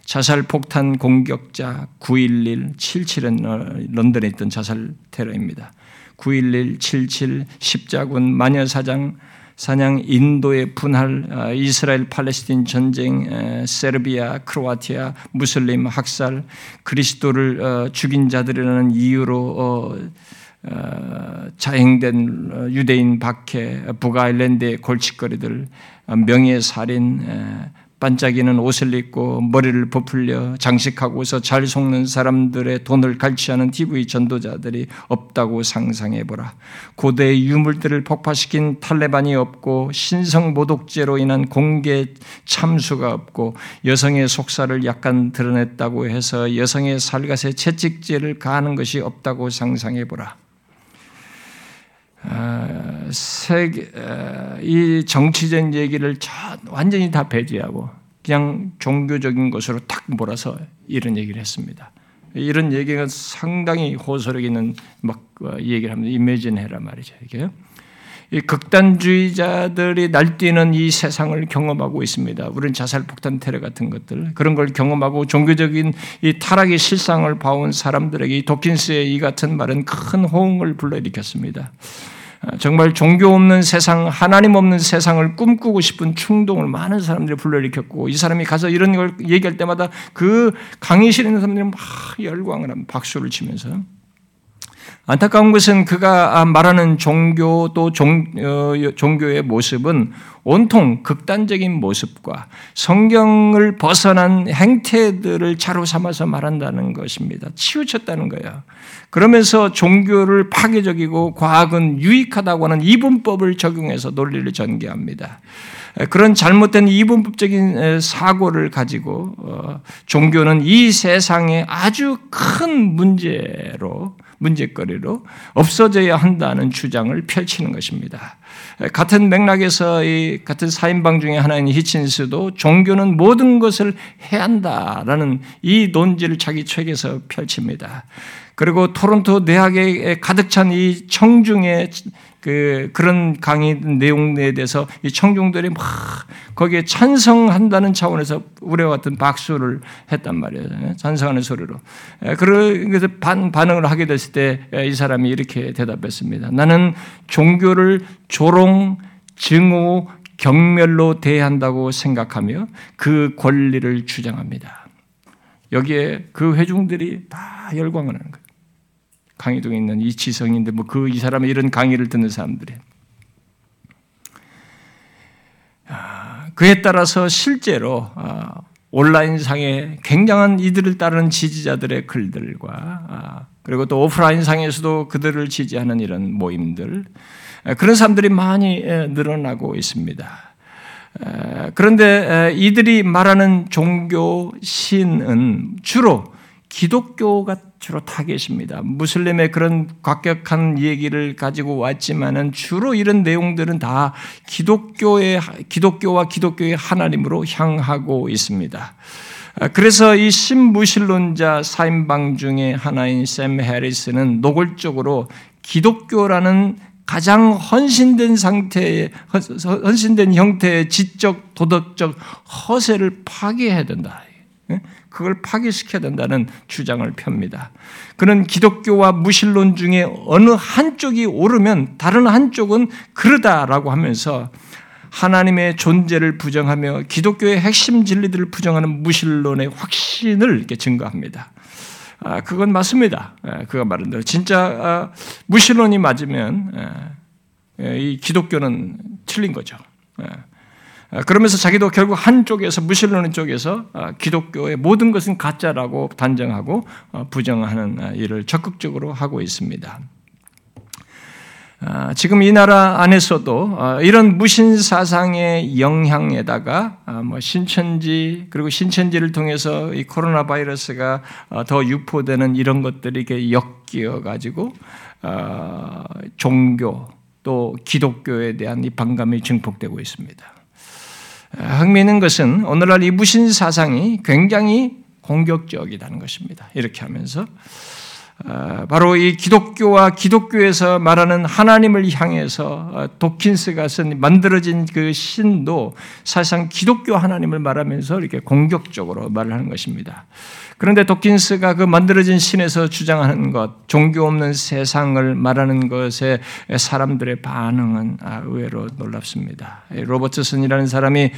자살 폭탄 공격자 911 77은 런던에 있던 자살 테러입니다. 911 77 십자군 마녀 사냥 사냥 인도의 분할 아, 이스라엘 팔레스틴 전쟁 세르비아 크로아티아 무슬림 학살 그리스도를 어, 죽인 자들이라는 이유로 어, 어, 자행된 유대인 박해 북아일랜드의 골칫거리들 명예 살인 반짝이는 옷을 입고 머리를 부풀려 장식하고서 잘 속는 사람들의 돈을 갈취하는 TV 전도자들이 없다고 상상해 보라. 고대의 유물들을 폭파시킨 탈레반이 없고 신성 모독죄로 인한 공개 참수가 없고 여성의 속살을 약간 드러냈다고 해서 여성의 살갗에 채찍죄를 가하는 것이 없다고 상상해 보라. 아, 세계, 아, 이 정치적 얘기를 완전히 다 배제하고 그냥 종교적인 것으로 탁 몰아서 이런 얘기를 했습니다. 이런 얘기가 상당히 호소력 있는 막 어, 얘기를 합니다. 이미진 해라 말이죠. 이게 이 극단주의자들이 날뛰는 이 세상을 경험하고 있습니다. 우리는 자살 폭탄 테러 같은 것들 그런 걸 경험하고 종교적인 이 타락의 실상을 봐온 사람들에게 도킨스의 이 같은 말은 큰 호응을 불러일으켰습니다. 정말 종교 없는 세상, 하나님 없는 세상을 꿈꾸고 싶은 충동을 많은 사람들이 불러일으켰고 이 사람이 가서 이런 걸 얘기할 때마다 그 강의실에 있는 사람들이 막 열광을 하면 박수를 치면서 안타까운 것은 그가 말하는 종교 또 종, 어, 종교의 모습은 온통 극단적인 모습과 성경을 벗어난 행태들을 자로 삼아서 말한다는 것입니다. 치우쳤다는 거예요. 그러면서 종교를 파괴적이고 과학은 유익하다고 하는 이분법을 적용해서 논리를 전개합니다. 그런 잘못된 이분법적인 사고를 가지고 어, 종교는 이 세상에 아주 큰 문제로 문제거리로 없어져야 한다는 주장을 펼치는 것입니다. 같은 맥락에서 이 같은 사인방 중에 하나인 히친스도 종교는 모든 것을 해야 한다라는 이 논지를 자기 책에서 펼칩니다. 그리고 토론토 대학에 가득 찬 이 청중의 그 그런 강의 내용에 대해서 이 청중들이 막 거기에 찬성한다는 차원에서 우리와 같은 박수를 했단 말이에요. 찬성하는 소리로. 그래서 반, 반응을 하게 됐을 때 이 사람이 이렇게 대답했습니다. 나는 종교를 조롱, 증오, 경멸로 대한다고 생각하며 그 권리를 주장합니다. 여기에 그 회중들이 다 열광을 하는 거예요. 강의동에 있는 이 지성인데 뭐 그 이 사람의 이런 강의를 듣는 사람들이 아, 그에 따라서 실제로 아, 온라인 상에 굉장한 이들을 따르는 지지자들의 글들과 아, 그리고 또 오프라인 상에서도 그들을 지지하는 이런 모임들 그런 사람들이 많이 늘어나고 있습니다. 그런데 이들이 말하는 종교 신은 주로 기독교가 주로 타겟입니다. 무슬림의 그런 곽격한 얘기를 가지고 왔지만은 주로 이런 내용들은 다 기독교의 기독교와 기독교의 하나님으로 향하고 있습니다. 그래서 이 신무신론자 사인방 중에 하나인 샘 해리스는 노골적으로 기독교라는 가장 헌신된 상태의 헌신된 형태의 지적 도덕적 허세를 파괴해야 된다. 예? 그걸 파괴시켜야 된다는 주장을 펴니다. 그는 기독교와 무신론 중에 어느 한쪽이 오르면 다른 한쪽은 그러다라고 하면서 하나님의 존재를 부정하며 기독교의 핵심 진리들을 부정하는 무신론의 확신을 이렇게 증거합니다. 아, 그건 맞습니다. 예, 그가 말한 대로 진짜 아, 무신론이 맞으면 예, 예, 이 기독교는 틀린 거죠. 아, 그러면서 자기도 결국 한쪽에서 무신론 쪽에서 아, 기독교의 모든 것은 가짜라고 단정하고 어, 부정하는 아, 일을 적극적으로 하고 있습니다. 지금 이 나라 안에서도 이런 무신 사상의 영향에다가 뭐 신천지 그리고 신천지를 통해서 이 코로나 바이러스가 어, 더 유포되는 이런 것들이 이렇게 엮여 가지고 종교 또 기독교에 대한 이 반감이 증폭되고 있습니다. 흥미있는 것은 오늘날 이 무신 사상이 굉장히 공격적이라는 것입니다. 이렇게 하면서 어, 바로 이 기독교와 기독교에서 말하는 하나님을 향해서 어, 도킨스가 쓴 만들어진 그 신도 사실상 기독교 하나님을 말하면서 이렇게 공격적으로 말을 하는 것입니다. 그런데 도킨스가 그 만들어진 신에서 주장하는 것, 종교 없는 세상을 말하는 것에 사람들의 반응은 아, 의외로 놀랍습니다. 로버트슨이라는 사람이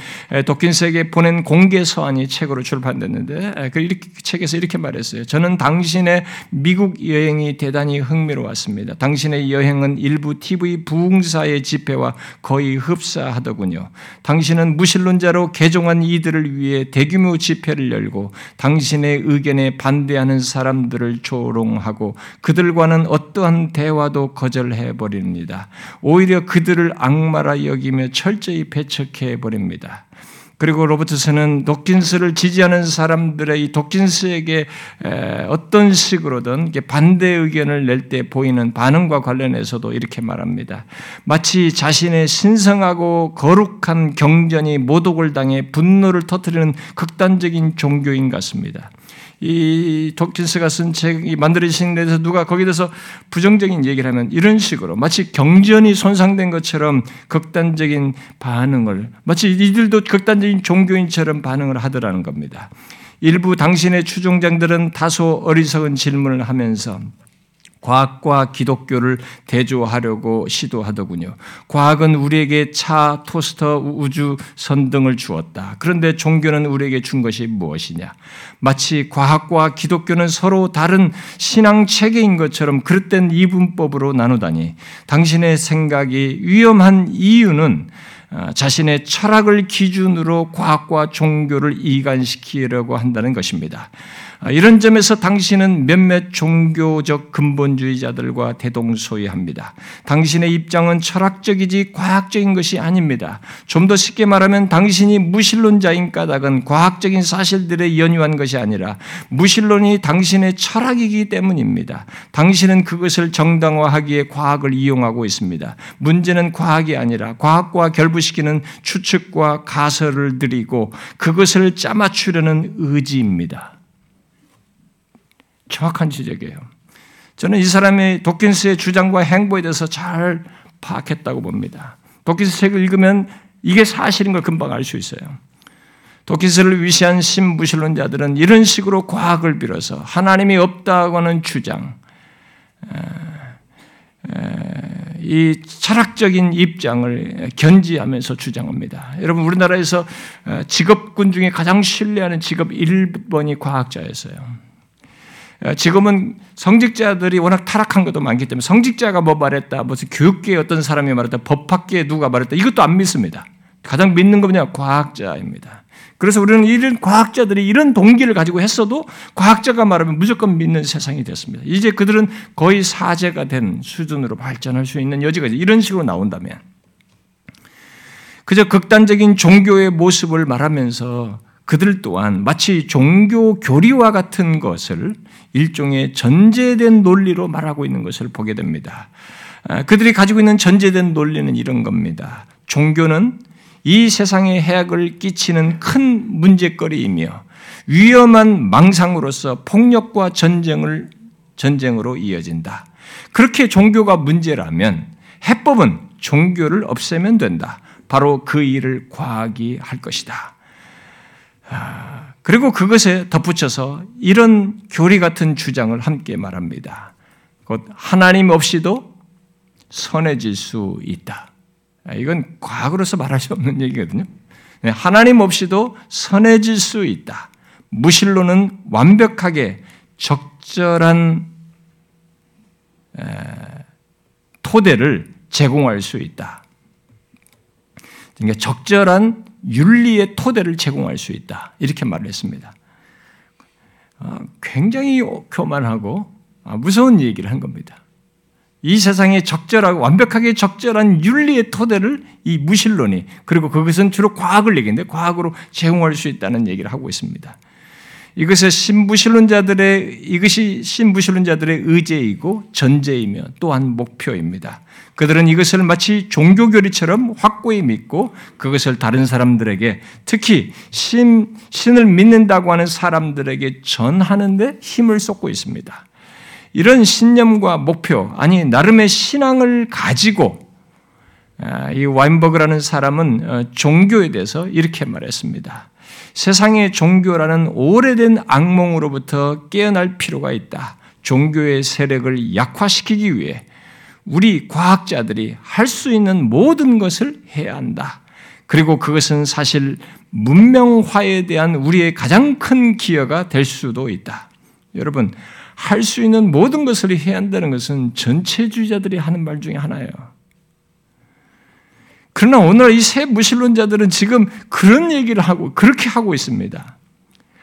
도킨스에게 보낸 공개 서한이 책으로 출판됐는데 그 책에서 이렇게 말했어요. 저는 당신의 미국 여행이 대단히 흥미로웠습니다. 당신의 여행은 일부 TV 부흥사의 집회와 거의 흡사하더군요. 당신은 무신론자로 개종한 이들을 위해 대규모 집회를 열고 당신의 의견에 반대하는 사람들을 조롱하고 그들과는 어떠한 대화도 거절해 버립니다. 오히려 그들을 악마라 여기며 철저히 배척해 버립니다. 그리고 로버트슨은 도킨스를 지지하는 사람들의 이 도킨스에게 어떤 식으로든 반대 의견을 낼 때 보이는 반응과 관련해서도 이렇게 말합니다. 마치 자신의 신성하고 거룩한 경전이 모독을 당해 분노를 터뜨리는 극단적인 종교인 같습니다. 이 도킨스가 쓴 책이 만들어진 데서 누가 거기에 대해서 부정적인 얘기를 하면 이런 식으로 마치 경전이 손상된 것처럼 극단적인 반응을 마치 이들도 극단적인 종교인처럼 반응을 하더라는 겁니다. 일부 당신의 추종장들은 다소 어리석은 질문을 하면서 과학과 기독교를 대조하려고 시도하더군요. 과학은 우리에게 차, 토스터, 우주, 선 등을 주었다. 그런데 종교는 우리에게 준 것이 무엇이냐? 마치 과학과 기독교는 서로 다른 신앙 체계인 것처럼 그릇된 이분법으로 나누다니 당신의 생각이 위험한 이유는 어, 자신의 철학을 기준으로 과학과 종교를 이간시키려고 한다는 것입니다. 아, 이런 점에서 당신은 몇몇 종교적 근본주의자들과 대동소이합니다. 당신의 입장은 철학적이지 과학적인 것이 아닙니다. 좀 더 쉽게 말하면 당신이 무신론자인 까닭은 과학적인 사실들에 연유한 것이 아니라 무신론이 당신의 철학이기 때문입니다. 당신은 그것을 정당화하기에 과학을 이용하고 있습니다. 문제는 과학이 아니라 과학과 결부시키는 추측과 가설을 드리고 그것을 짜맞추려는 의지입니다. 정확한 지적이에요. 저는 이 사람의 도킨스의 주장과 행보에 대해서 잘 파악했다고 봅니다. 도킨스 책을 읽으면 이게 사실인 걸 금방 알 수 있어요. 도킨스를 위시한 신무신론자들은 이런 식으로 과학을 빌어서 하나님이 없다고 하는 주장, 이 철학적인 입장을 견지하면서 주장합니다. 여러분, 우리나라에서 직업군 중에 가장 신뢰하는 직업 1번이 과학자였어요. 어, 지금은 성직자들이 워낙 타락한 것도 많기 때문에 성직자가 뭐 말했다, 무슨 교육계에 어떤 사람이 말했다, 법학계에 누가 말했다, 이것도 안 믿습니다. 가장 믿는 거냐 과학자입니다. 그래서 우리는 이런 과학자들이 이런 동기를 가지고 했어도 과학자가 말하면 무조건 믿는 세상이 됐습니다. 이제 그들은 거의 사제가 된 수준으로 발전할 수 있는 여지가 이런 식으로 나온다면 그저 극단적인 종교의 모습을 말하면서 그들 또한 마치 종교 교리와 같은 것을 일종의 전제된 논리로 말하고 있는 것을 보게 됩니다. 아, 그들이 가지고 있는 전제된 논리는 이런 겁니다. 종교는 이 세상에 해악을 끼치는 큰 문제거리이며 위험한 망상으로서 폭력과 전쟁을 전쟁으로 이어진다. 그렇게 종교가 문제라면 해법은 종교를 없애면 된다. 바로 그 일을 과학이 할 것이다. 아, 그리고 그것에 덧붙여서 이런 교리 같은 주장을 함께 말합니다. 곧 하나님 없이도 선해질 수 있다. 아, 이건 과학으로서 말할 수 없는 얘기거든요. 네, 하나님 없이도 선해질 수 있다. 무실로는 완벽하게 적절한 토대를 제공할 수 있다. 그러니까 적절한 윤리의 토대를 제공할 수 있다. 이렇게 말을 했습니다. 아, 굉장히 교만하고 아, 무서운 얘기를 한 겁니다. 이 세상에 적절하고 완벽하게 적절한 윤리의 토대를 이 무신론이 그리고 그것은 주로 과학을 얘기인데 과학으로 제공할 수 있다는 얘기를 하고 있습니다. 이것의 신부신론자들의 이것이 신부신론자들의 의제이고 전제이며 또한 목표입니다. 그들은 이것을 마치 종교 교리처럼 확고히 믿고 그것을 다른 사람들에게 특히 신, 신을 믿는다고 하는 사람들에게 전하는데 힘을 쏟고 있습니다. 이런 신념과 목표, 아니, 나름의 신앙을 가지고 아, 이 와인버그라는 사람은 어, 종교에 대해서 이렇게 말했습니다. 세상의 종교라는 오래된 악몽으로부터 깨어날 필요가 있다. 종교의 세력을 약화시키기 위해 우리 과학자들이 할 수 있는 모든 것을 해야 한다. 그리고 그것은 사실 문명화에 대한 우리의 가장 큰 기여가 될 수도 있다. 여러분, 할 수 있는 모든 것을 해야 한다는 것은 전체주의자들이 하는 말 중에 하나예요. 그러나 오늘 이 새 무신론자들은 지금 그런 얘기를 하고 그렇게 하고 있습니다.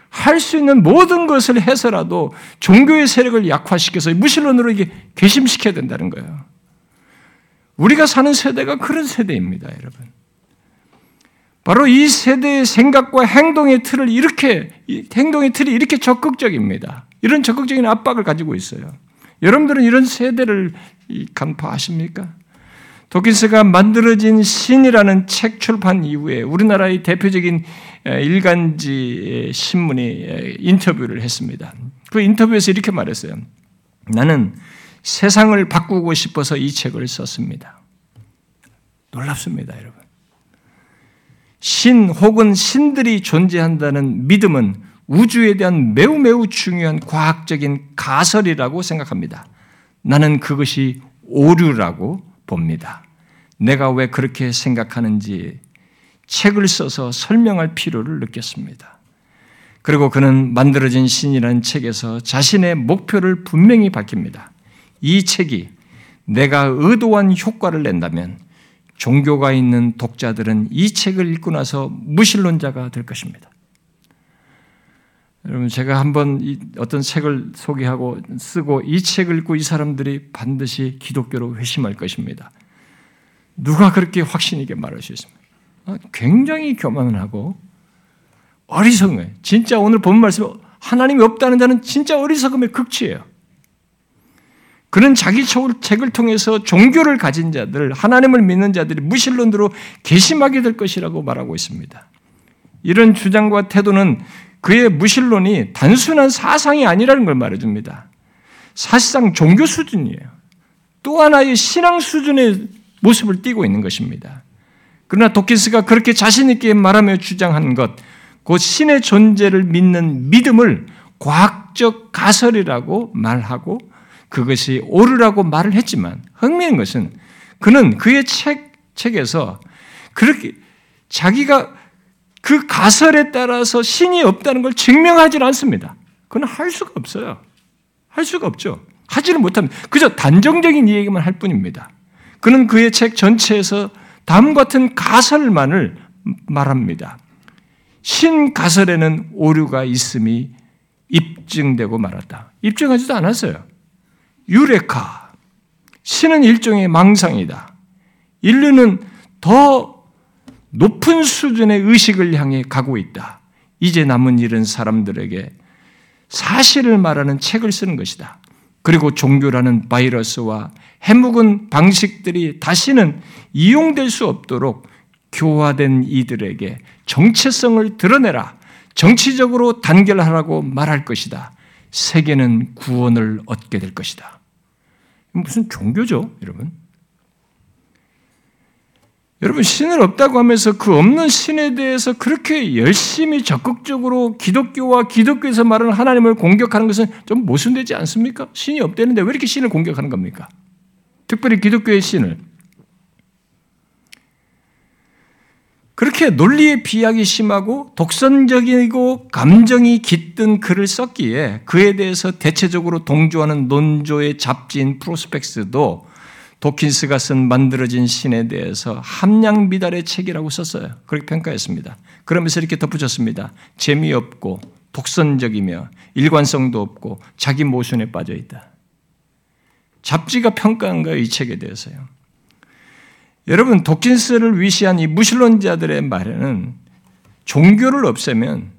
할 수 있는 모든 것을 해서라도 종교의 세력을 약화시켜서 무신론으로 이게 괘씸시켜야 된다는 거예요. 우리가 사는 세대가 그런 세대입니다, 여러분. 바로 이 세대의 생각과 행동의 틀을 이렇게, 행동의 틀이 이렇게 적극적입니다. 이런 적극적인 압박을 가지고 있어요. 여러분들은 이런 세대를 간파하십니까? 도킨스가 만들어진 신이라는 책 출판 이후에 우리나라의 대표적인 일간지 신문이 인터뷰를 했습니다. 그 인터뷰에서 이렇게 말했어요. 나는 세상을 바꾸고 싶어서 이 책을 썼습니다. 놀랍습니다, 여러분. 신 혹은 신들이 존재한다는 믿음은 우주에 대한 매우 매우 중요한 과학적인 가설이라고 생각합니다. 나는 그것이 오류라고 봅니다. 내가 왜 그렇게 생각하는지 책을 써서 설명할 필요를 느꼈습니다. 그리고 그는 만들어진 신이라는 책에서 자신의 목표를 분명히 밝힙니다. 이 책이 내가 의도한 효과를 낸다면 종교가 있는 독자들은 이 책을 읽고 나서 무신론자가 될 것입니다. 여러분 제가 한번 어떤 책을 소개하고 쓰고 이 책을 읽고 이 사람들이 반드시 기독교로 회심할 것입니다. 누가 그렇게 확신 있게 말할 수 있습니까? 아, 굉장히 교만을 하고 어리석은 거예요. 진짜 오늘 본 말씀 하나님이 없다는 자는 진짜 어리석음의 극치예요. 그는 자기 책을 통해서 종교를 가진 자들, 하나님을 믿는 자들이 무신론으로 개심하게 될 것이라고 말하고 있습니다. 이런 주장과 태도는 그의 무신론이 단순한 사상이 아니라는 걸 말해줍니다. 사실상 종교 수준이에요. 또 하나의 신앙 수준의 모습을 띠고 있는 것입니다. 그러나 도키스가 그렇게 자신있게 말하며 주장한 것, 곧 신의 존재를 믿는 믿음을 과학적 가설이라고 말하고 그것이 옳으라고 말을 했지만 흥미있는 것은 그는 그의 책, 책에서 그렇게 자기가 그 가설에 따라서 신이 없다는 걸 증명하지 않습니다. 그건 할 수가 없어요. 할 수가 없죠. 하지는 못합니다. 그저 단정적인 얘기만 할 뿐입니다. 그는 그의 책 전체에서 다음 같은 가설만을 말합니다. 신 가설에는 오류가 있음이 입증되고 말았다. 입증하지도 않았어요. 유레카. 신은 일종의 망상이다. 인류는 더 높은 수준의 의식을 향해 가고 있다. 이제 남은 일은 사람들에게 사실을 말하는 책을 쓰는 것이다. 그리고 종교라는 바이러스와 해묵은 방식들이 다시는 이용될 수 없도록 교화된 이들에게 정체성을 드러내라. 정치적으로 단결하라고 말할 것이다. 세계는 구원을 얻게 될 것이다. 무슨 종교죠, 여러분? 여러분, 신은 없다고 하면서 그 없는 신에 대해서 그렇게 열심히 적극적으로 기독교와 기독교에서 말하는 하나님을 공격하는 것은 좀 모순되지 않습니까? 신이 없다는데 왜 이렇게 신을 공격하는 겁니까? 특별히 기독교의 신을. 그렇게 논리의 비약이 심하고 독선적이고 감정이 깃든 글을 썼기에 그에 대해서 대체적으로 동조하는 논조의 잡지인 프로스펙스도 도킨스가 쓴 만들어진 신에 대해서 함량 미달의 책이라고 썼어요. 그렇게 평가했습니다. 그러면서 이렇게 덧붙였습니다. 재미없고 독선적이며 일관성도 없고 자기 모순에 빠져 있다. 잡지가 평가한 거예요, 이 책에 대해서요. 여러분, 도킨스를 위시한 이 무신론자들의 말에는 종교를 없애면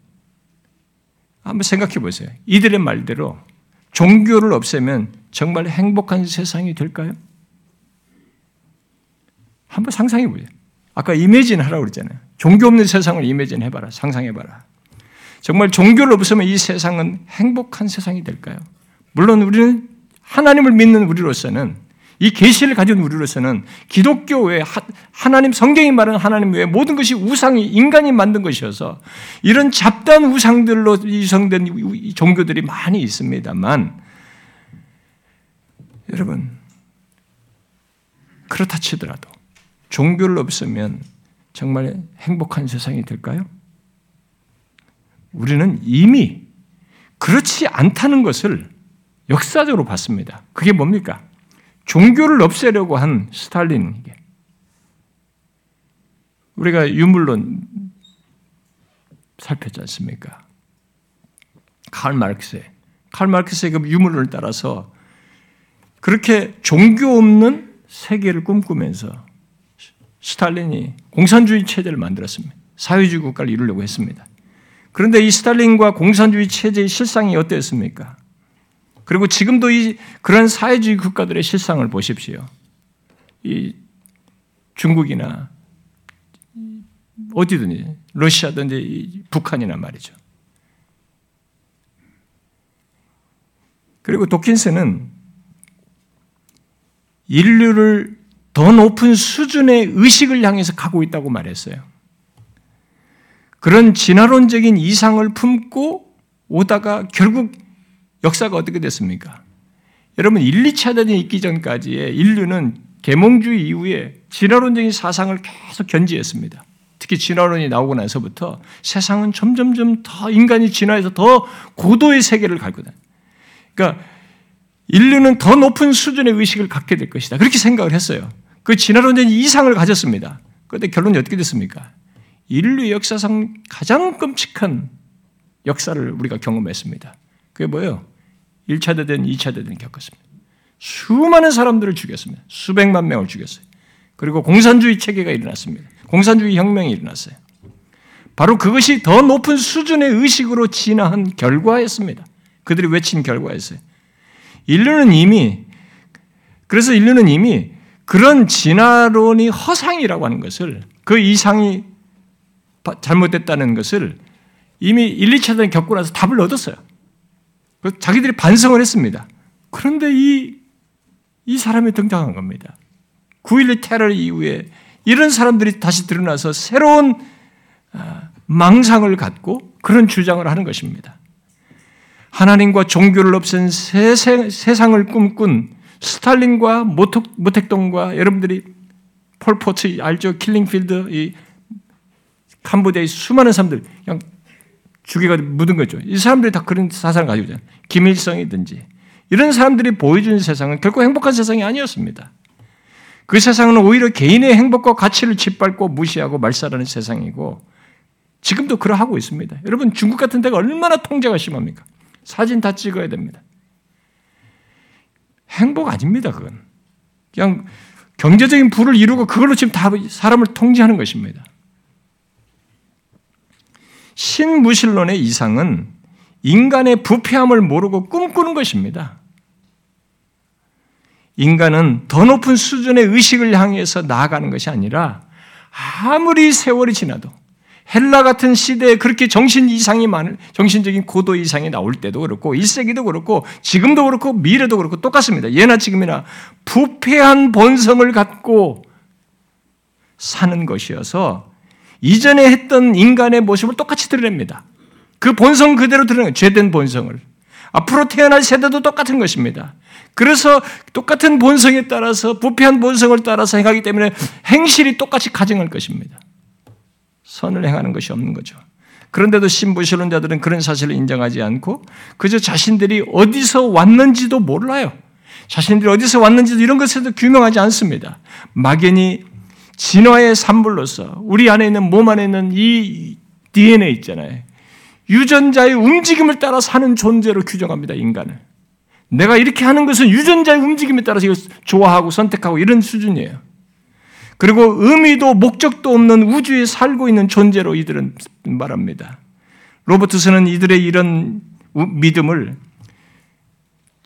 한번 생각해 보세요. 이들의 말대로 종교를 없애면 정말 행복한 세상이 될까요? 한번 상상해 보세요. 아까 이미진 하라고 그랬잖아요. 종교 없는 세상을 이미진 해봐라. 상상해봐라. 정말 종교를 없으면 이 세상은 행복한 세상이 될까요? 물론 우리는 하나님을 믿는 우리로서는 이 계시를 가진 우리로서는 기독교 외에 하나님 성경이 말하는 하나님 외에 모든 것이 우상이 인간이 만든 것이어서 이런 잡다한 우상들로 이성된 종교들이 많이 있습니다만 여러분 그렇다 치더라도 종교를 없으면 정말 행복한 세상이 될까요? 우리는 이미 그렇지 않다는 것을 역사적으로 봤습니다. 그게 뭡니까? 종교를 없애려고 한 스탈린에게 우리가 유물론 살폈지 않습니까? 칼 마르크스의 칼 마르크스의 그 유물론을 따라서 그렇게 종교 없는 세계를 꿈꾸면서 스탈린이 공산주의 체제를 만들었습니다. 사회주의 국가를 이루려고 했습니다. 그런데 이 스탈린과 공산주의 체제의 실상이 어땠습니까? 그리고 지금도 이 그런 사회주의 국가들의 실상을 보십시오. 이 중국이나 어디든지 러시아든지 북한이나 말이죠. 그리고 도킨스는 인류를 더 높은 수준의 의식을 향해서 가고 있다고 말했어요. 그런 진화론적인 이상을 품고 오다가 결국 역사가 어떻게 됐습니까? 여러분 1, 2차 대전이 있기 전까지의 인류는 계몽주의 이후에 진화론적인 사상을 계속 견지했습니다. 특히 진화론이 나오고 나서부터 세상은 점점점 더 인간이 진화해서 더 고도의 세계를 갈거든. 그러니까 인류는 더 높은 수준의 의식을 갖게 될 것이다. 그렇게 생각을 했어요. 그 진화론적인 이상을 가졌습니다. 그런데 결론이 어떻게 됐습니까? 인류 역사상 가장 끔찍한 역사를 우리가 경험했습니다. 그게 뭐예요? 1차 대전, 2차 대전 겪었습니다. 수많은 사람들을 죽였습니다. 수백만 명을 죽였어요. 그리고 공산주의 체계가 일어났습니다. 공산주의 혁명이 일어났어요. 바로 그것이 더 높은 수준의 의식으로 진화한 결과였습니다. 그들이 외친 결과였어요. 인류는 이미 그래서 인류는 이미 그런 진화론이 허상이라고 하는 것을 그 이상이 잘못됐다는 것을 이미 1, 2차 대 겪고 나서 답을 얻었어요. 자기들이 반성을 했습니다. 그런데 이, 이 사람이 등장한 겁니다. 9.11 테러 이후에 이런 사람들이 다시 드러나서 새로운 아, 망상을 갖고 그런 주장을 하는 것입니다. 하나님과 종교를 없앤 세상을 꿈꾼 스탈린과 모택동과 여러분들이 폴포트 알죠? 킬링필드 이 캄보디아의 수많은 사람들 그냥 죽여가 묻은 거죠. 이 사람들이 다 그런 사상을 가지고 있잖아요. 김일성이든지 이런 사람들이 보여주는 세상은 결코 행복한 세상이 아니었습니다. 그 세상은 오히려 개인의 행복과 가치를 짓밟고 무시하고 말살하는 세상이고 지금도 그러하고 있습니다. 여러분 중국 같은 데가 얼마나 통제가 심합니까? 사진 다 찍어야 됩니다. 행복 아닙니다, 그건. 그냥 경제적인 부를 이루고 그걸로 지금 다 사람을 통제하는 것입니다. 신무신론의 이상은 인간의 부패함을 모르고 꿈꾸는 것입니다. 인간은 더 높은 수준의 의식을 향해서 나아가는 것이 아니라 아무리 세월이 지나도 헬라 같은 시대에 그렇게 정신 이상이 많은 정신적인 고도 이상이 나올 때도 그렇고 1세기도 그렇고 지금도 그렇고 미래도 그렇고 똑같습니다. 예나 지금이나 부패한 본성을 갖고 사는 것이어서 이전에 했던 인간의 모습을 똑같이 드러냅니다. 그 본성 그대로 드러내는 죄된 본성을. 앞으로 태어날 세대도 똑같은 것입니다. 그래서 똑같은 본성에 따라서 부패한 본성을 따라서 행하기 때문에 행실이 똑같이 가증할 것입니다. 선을 행하는 것이 없는 거죠. 그런데도 신부신론자들은 그런 사실을 인정하지 않고 그저 자신들이 어디서 왔는지도 몰라요. 자신들이 어디서 왔는지도 이런 것에도 규명하지 않습니다. 막연히 진화의 산물로서 우리 안에 있는 몸 안에 있는 이 DNA 있잖아요. 유전자의 움직임을 따라 사는 존재로 규정합니다, 인간을. 내가 이렇게 하는 것은 유전자의 움직임에 따라서 좋아하고 선택하고 이런 수준이에요. 그리고 의미도 목적도 없는 우주에 살고 있는 존재로 이들은 말합니다. 로버트스는 이들의 이런 믿음을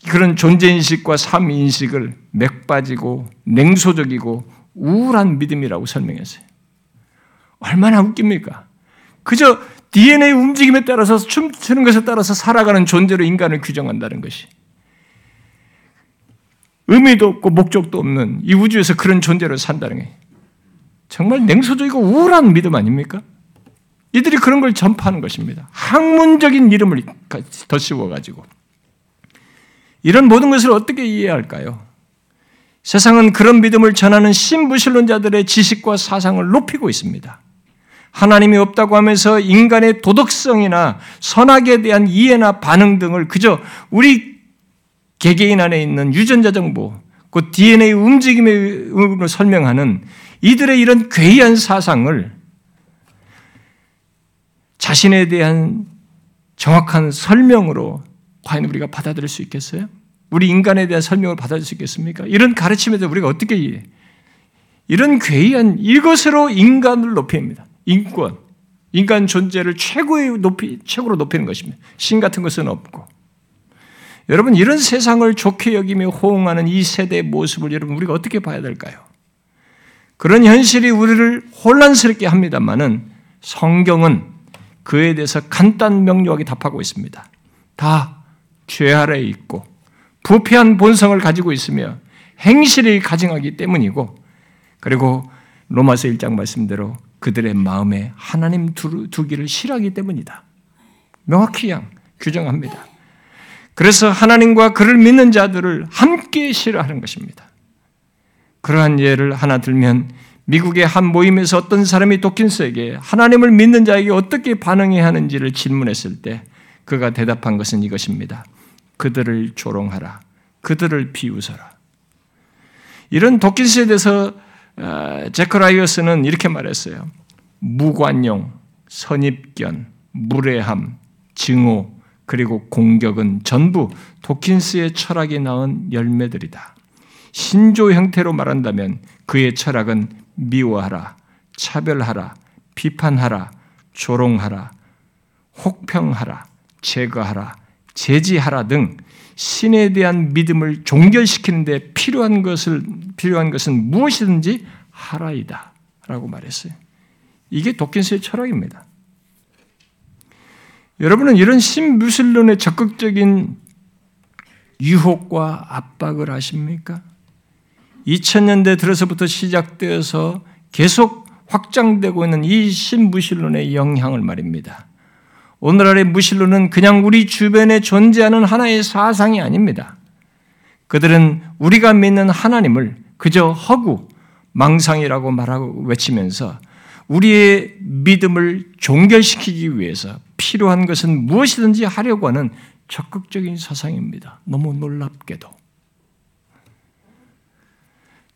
그런 존재인식과 삶인식을 맥빠지고 냉소적이고 우울한 믿음이라고 설명했어요. 얼마나 웃깁니까? 그저 DNA 움직임에 따라서 춤추는 것에 따라서 살아가는 존재로 인간을 규정한다는 것이. 의미도 없고 목적도 없는 이 우주에서 그런 존재로 산다는 게 정말 냉소적이고 우울한 믿음 아닙니까? 이들이 그런 걸 전파하는 것입니다. 학문적인 이름을 더 씌워가지고. 이런 모든 것을 어떻게 이해할까요? 세상은 그런 믿음을 전하는 신부신론자들의 지식과 사상을 높이고 있습니다. 하나님이 없다고 하면서 인간의 도덕성이나 선악에 대한 이해나 반응 등을 그저 우리 개개인 안에 있는 유전자 정보, 그 DNA 움직임으로 설명하는 이들의 이런 괴이한 사상을 자신에 대한 정확한 설명으로 과연 우리가 받아들일 수 있겠어요? 우리 인간에 대한 설명을 받아들일 수 있겠습니까? 이런 가르침에 대해 우리가 어떻게 이해? 이런 괴이한 이것으로 인간을 높입니다. 인권, 인간 존재를 최고의 높이 최고로 높이는 것입니다. 신 같은 것은 없고. 여러분 이런 세상을 좋게 여기며 호응하는 이 세대의 모습을 여러분 우리가 어떻게 봐야 될까요? 그런 현실이 우리를 혼란스럽게 합니다만은 성경은 그에 대해서 간단 명료하게 답하고 있습니다. 다 죄 아래에 있고 부패한 본성을 가지고 있으며 행실이 가증하기 때문이고 그리고 로마서 1장 말씀대로 그들의 마음에 하나님 두기를 싫어하기 때문이다. 명확히 양 규정합니다. 그래서 하나님과 그를 믿는 자들을 함께 싫어하는 것입니다. 그러한 예를 하나 들면 미국의 한 모임에서 어떤 사람이 도킨스에게 하나님을 믿는 자에게 어떻게 반응해야 하는지를 질문했을 때 그가 대답한 것은 이것입니다. 그들을 조롱하라. 그들을 비웃어라. 이런 도킨스에 대해서 어, 제커라이어스는 이렇게 말했어요. 무관용, 선입견, 무례함, 증오, 그리고 공격은 전부 도킨스의 철학이 낳은 열매들이다. 신조 형태로 말한다면 그의 철학은 미워하라, 차별하라, 비판하라, 조롱하라, 혹평하라, 제거하라, 제지하라 등 신에 대한 믿음을 종결시키는데 필요한 것을 필요한 것은 무엇이든지 하라이다라고 말했어요. 이게 도킨스의 철학입니다. 여러분은 이런 신무슬론의 적극적인 유혹과 압박을 아십니까? 2000년대 들어서부터 시작되어서 계속 확장되고 있는 이 신무신론의 영향을 말입니다. 오늘날의 무신론은 그냥 우리 주변에 존재하는 하나의 사상이 아닙니다. 그들은 우리가 믿는 하나님을 그저 허구, 망상이라고 말하고 외치면서 우리의 믿음을 종결시키기 위해서 필요한 것은 무엇이든지 하려고 하는 적극적인 사상입니다. 너무 놀랍게도.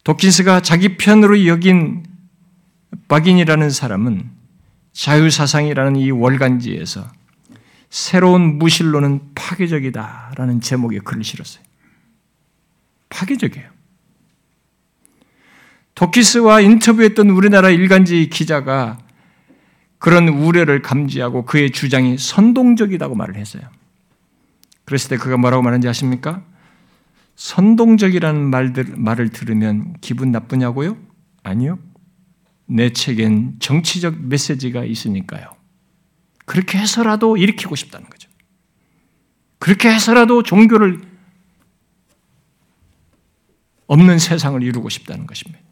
도킨스가 자기 편으로 여긴 박인이라는 사람은 자유사상이라는 이 월간지에서 새로운 무신론은 파괴적이다라는 제목의 글을 실었어요. 파괴적이에요. 도키스와 인터뷰했던 우리나라 일간지 기자가 그런 우려를 감지하고 그의 주장이 선동적이라고 말을 했어요. 그랬을 때 그가 뭐라고 말하는지 아십니까? 선동적이라는 말들, 말을 들으면 기분 나쁘냐고요? 아니요. 내 책엔 정치적 메시지가 있으니까요. 그렇게 해서라도 일으키고 싶다는 거죠. 그렇게 해서라도 종교를 없는 세상을 이루고 싶다는 것입니다.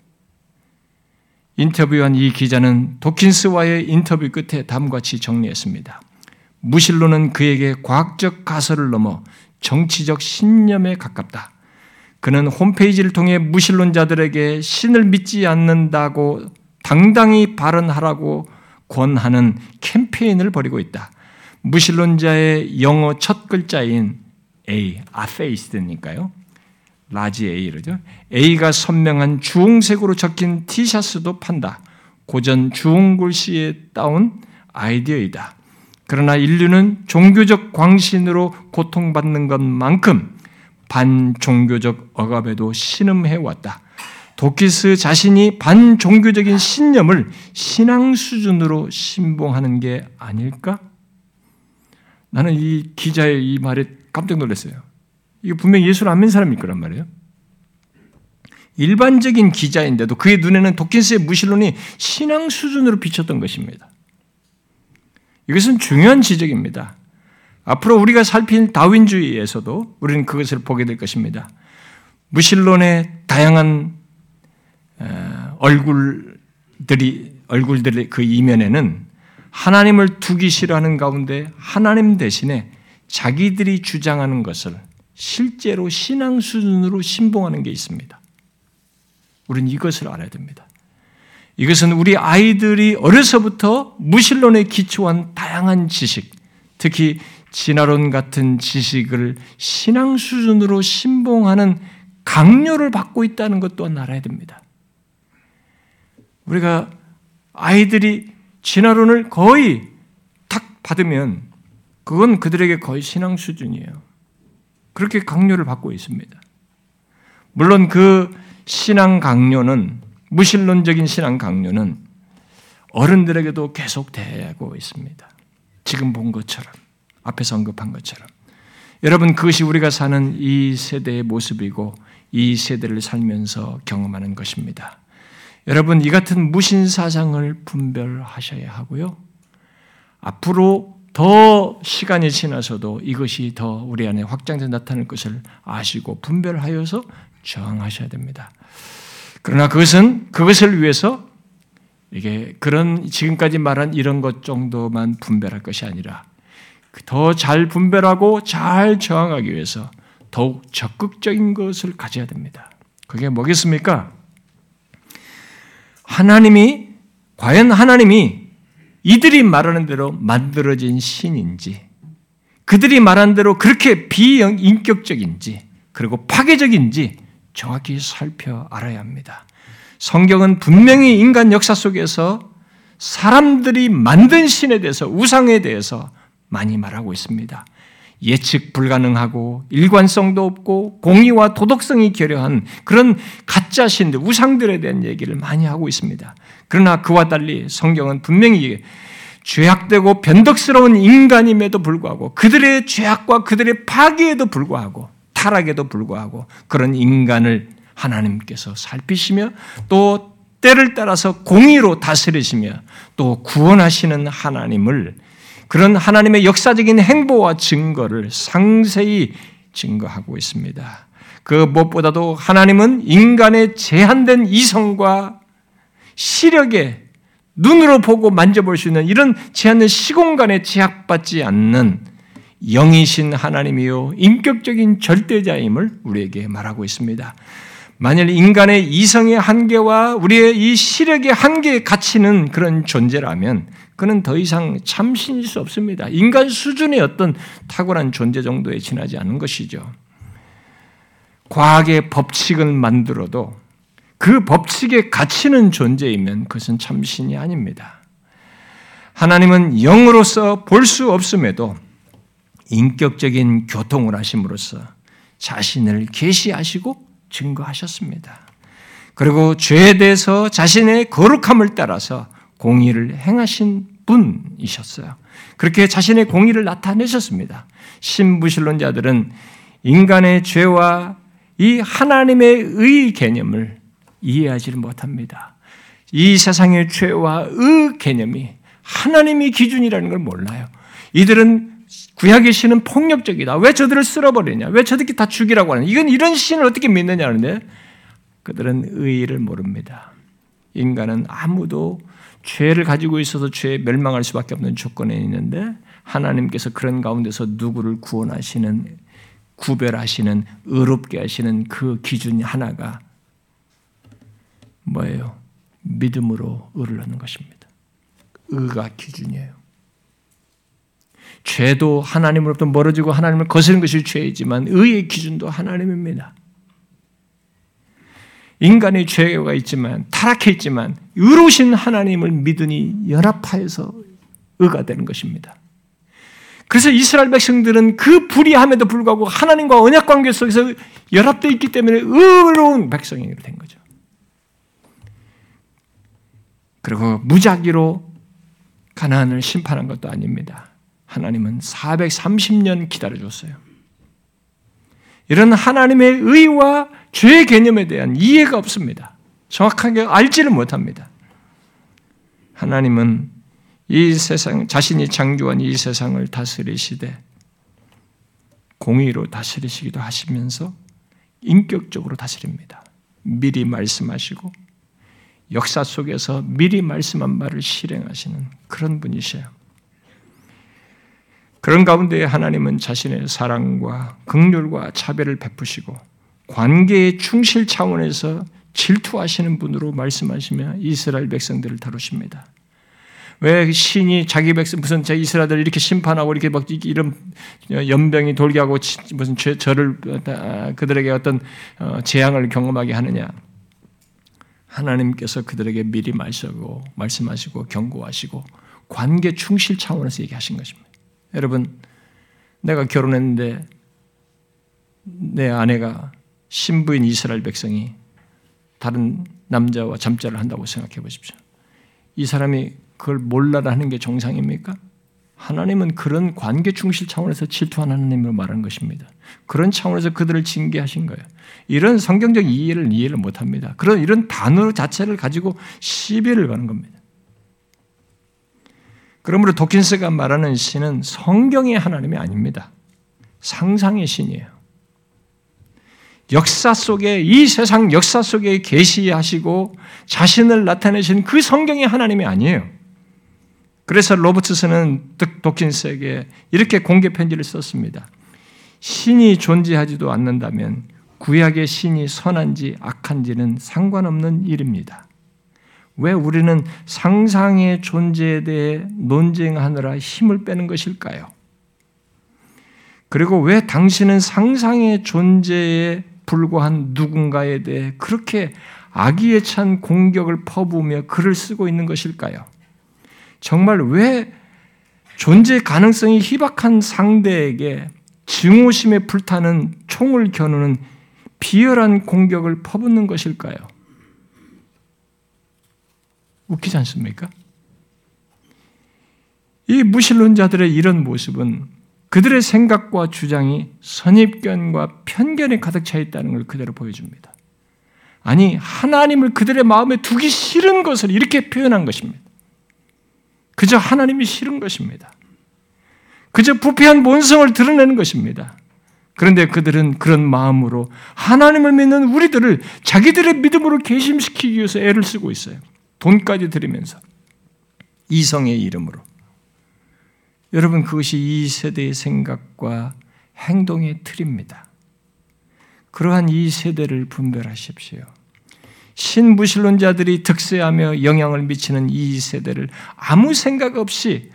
인터뷰한 이 기자는 도킨스와의 인터뷰 끝에 다음과 같이 정리했습니다. 무신론은 그에게 과학적 가설을 넘어 정치적 신념에 가깝다. 그는 홈페이지를 통해 무신론자들에게 신을 믿지 않는다고 당당히 발언하라고 권하는 캠페인을 벌이고 있다. 무신론자의 영어 첫 글자인 A, atheist니까요. large A 죠 A가 선명한 주홍색으로 적힌 티셔츠도 판다. 고전 주홍 글씨에 따온 아이디어이다. 그러나 인류는 종교적 광신으로 고통받는 것만큼 반종교적 억압에도 신음해 왔다. 도키스 자신이 반종교적인 신념을 신앙 수준으로 신봉하는 게 아닐까? 나는 이 기자의 이 말에 깜짝 놀랐어요. 이거 분명히 예수를 안 믿는 사람일 거란 말이에요. 일반적인 기자인데도 그의 눈에는 도킨스의 무신론이 신앙 수준으로 비쳤던 것입니다. 이것은 중요한 지적입니다. 앞으로 우리가 살필 다윈주의에서도 우리는 그것을 보게 될 것입니다. 무신론의 다양한 어, 얼굴들이 얼굴들의 그 이면에는 하나님을 두기 싫어하는 가운데 하나님 대신에 자기들이 주장하는 것을 실제로 신앙 수준으로 신봉하는 게 있습니다. 우리는 이것을 알아야 됩니다. 이것은 우리 아이들이 어려서부터 무신론에 기초한 다양한 지식, 특히 진화론 같은 지식을 신앙 수준으로 신봉하는 강요를 받고 있다는 것 또한 알아야 됩니다. 우리가 아이들이 진화론을 거의 탁 받으면 그건 그들에게 거의 신앙 수준이에요. 그렇게 강요를 받고 있습니다. 물론 그 신앙 강요는 무신론적인 신앙 강요는 어른들에게도 계속되고 있습니다. 지금 본 것처럼 앞에서 언급한 것처럼 여러분 그것이 우리가 사는 이 세대의 모습이고 이 세대를 살면서 경험하는 것입니다. 여러분 이 같은 무신 사상을 분별하셔야 하고요. 앞으로 더 시간이 지나서도 이것이 더 우리 안에 확장돼 나타날 것을 아시고 분별하여서 저항하셔야 됩니다. 그러나 그것은 그것을 위해서 이게 그런 지금까지 말한 이런 것 정도만 분별할 것이 아니라 더 잘 분별하고 잘 저항하기 위해서 더욱 적극적인 것을 가져야 됩니다. 그게 뭐겠습니까? 하나님이 과연 하나님이 이들이 말하는 대로 만들어진 신인지 그들이 말한 대로 그렇게 비인격적인지 그리고 파괴적인지 정확히 살펴 알아야 합니다. 성경은 분명히 인간 역사 속에서 사람들이 만든 신에 대해서 우상에 대해서 많이 말하고 있습니다. 예측 불가능하고 일관성도 없고 공의와 도덕성이 결여한 그런 가짜 신들, 우상들에 대한 얘기를 많이 하고 있습니다. 그러나 그와 달리 성경은 분명히 죄악되고 변덕스러운 인간임에도 불구하고 그들의 죄악과 그들의 파괴에도 불구하고 타락에도 불구하고 그런 인간을 하나님께서 살피시며 또 때를 따라서 공의로 다스리시며 또 구원하시는 하나님을 그런 하나님의 역사적인 행보와 증거를 상세히 증거하고 있습니다. 그 무엇보다도 하나님은 인간의 제한된 이성과 시력에 눈으로 보고 만져볼 수 있는 이런 제한된 시공간에 제약받지 않는 영이신 하나님이요 인격적인 절대자임을 우리에게 말하고 있습니다. 만일 인간의 이성의 한계와 우리의 이 시력의 한계에 갇히는 그런 존재라면 그는 더 이상 참신일 수 없습니다. 인간 수준의 어떤 탁월한 존재 정도에 지나지 않은 것이죠. 과학의 법칙을 만들어도 그 법칙에 갇히는 존재이면 그것은 참신이 아닙니다. 하나님은 영으로서 볼 수 없음에도 인격적인 교통을 하심으로써 자신을 계시하시고 증거하셨습니다. 그리고 죄에 대해서 자신의 거룩함을 따라서 공의를 행하신 분이셨어요. 그렇게 자신의 공의를 나타내셨습니다. 신부신론자들은 인간의 죄와 이 하나님의 의 개념을 이해하지를 못합니다. 이 세상의 죄와 의 개념이 하나님이 기준이라는 걸 몰라요. 이들은 구약의 신은 폭력적이다. 왜 저들을 쓸어버리냐? 왜 저들끼리 다 죽이라고 하냐? 이건 이런 신을 어떻게 믿느냐는데 그들은 의의를 모릅니다. 인간은 아무도 죄를 가지고 있어서 죄에 멸망할 수밖에 없는 조건에 있는데 하나님께서 그런 가운데서 누구를 구원하시는 구별하시는 의롭게 하시는 그 기준 하나가 뭐예요? 믿음으로 의를 얻는 것입니다. 의가 기준이에요. 죄도 하나님으로부터 멀어지고 하나님을 거스는 것이 죄이지만 의의 기준도 하나님입니다. 인간의 죄가 있지만 타락해 있지만 의로우신 하나님을 믿으니 연합하여서 의가 되는 것입니다. 그래서 이스라엘 백성들은 그 불의함에도 불구하고 하나님과 언약 관계 속에서 연합되어 있기 때문에 의로운 백성이 된 거죠. 그리고 무작위로 가나안을 심판한 것도 아닙니다. 하나님은 430년 기다려 줬어요. 이런 하나님의 의와 죄의 개념에 대한 이해가 없습니다. 정확하게 알지를 못합니다. 하나님은 이 세상, 자신이 창조한 이 세상을 다스리시되 공의로 다스리시기도 하시면서 인격적으로 다스립니다. 미리 말씀하시고 역사 속에서 미리 말씀한 말을 실행하시는 그런 분이셔요. 그런 가운데 하나님은 자신의 사랑과 극률과 차별을 베푸시고 관계의 충실 차원에서 질투하시는 분으로 말씀하시며 이스라엘 백성들을 다루십니다. 왜 신이 자기 백성 무슨 제 이스라엘을 이렇게 심판하고 이렇게 막 이런 연병이 돌게 하고 무슨 죄 저를 그들에게 어떤 어, 재앙을 경험하게 하느냐? 하나님께서 그들에게 미리 말씀하고 말씀하시고 경고하시고 관계 충실 차원에서 얘기하신 것입니다. 여러분, 내가 결혼했는데 내 아내가 신부인 이스라엘 백성이 다른 남자와 잠자를 한다고 생각해 보십시오. 이 사람이 그걸 몰라라는 게 정상입니까? 하나님은 그런 관계 충실 차원에서 질투하는 하나님으로 말하는 것입니다. 그런 차원에서 그들을 징계하신 거예요. 이런 성경적 이해를 이해를 못 합니다. 그런 이런 단어 자체를 가지고 시비를 거는 겁니다. 그러므로 도킨스가 말하는 신은 성경의 하나님이 아닙니다. 상상의 신이에요. 역사 속에 이 세상 역사 속에 계시하시고 자신을 나타내신 그 성경의 하나님이 아니에요. 그래서 로버트스는 도킨스에게 이렇게 공개 편지를 썼습니다. 신이 존재하지도 않는다면 구약의 신이 선한지 악한지는 상관없는 일입니다. 왜 우리는 상상의 존재에 대해 논쟁하느라 힘을 빼는 것일까요? 그리고 왜 당신은 상상의 존재에 불과한 누군가에 대해 그렇게 악의에 찬 공격을 퍼부으며 글을 쓰고 있는 것일까요? 정말 왜 존재 가능성이 희박한 상대에게 증오심에 불타는 총을 겨누는 비열한 공격을 퍼붓는 것일까요? 웃기지 않습니까? 이 무신론자들의 이런 모습은 그들의 생각과 주장이 선입견과 편견에 가득 차 있다는 걸 그대로 보여줍니다. 아니, 하나님을 그들의 마음에 두기 싫은 것을 이렇게 표현한 것입니다. 그저 하나님이 싫은 것입니다. 그저 부패한 본성을 드러내는 것입니다. 그런데 그들은 그런 마음으로 하나님을 믿는 우리들을 자기들의 믿음으로 개심시키기 위해서 애를 쓰고 있어요. 돈까지 들이면서 이성의 이름으로. 여러분 그것이 이 세대의 생각과 행동의 틀입니다. 그러한 이 세대를 분별하십시오. 신무신론자들이 득세하며 영향을 미치는 이 세대를 아무 생각 없이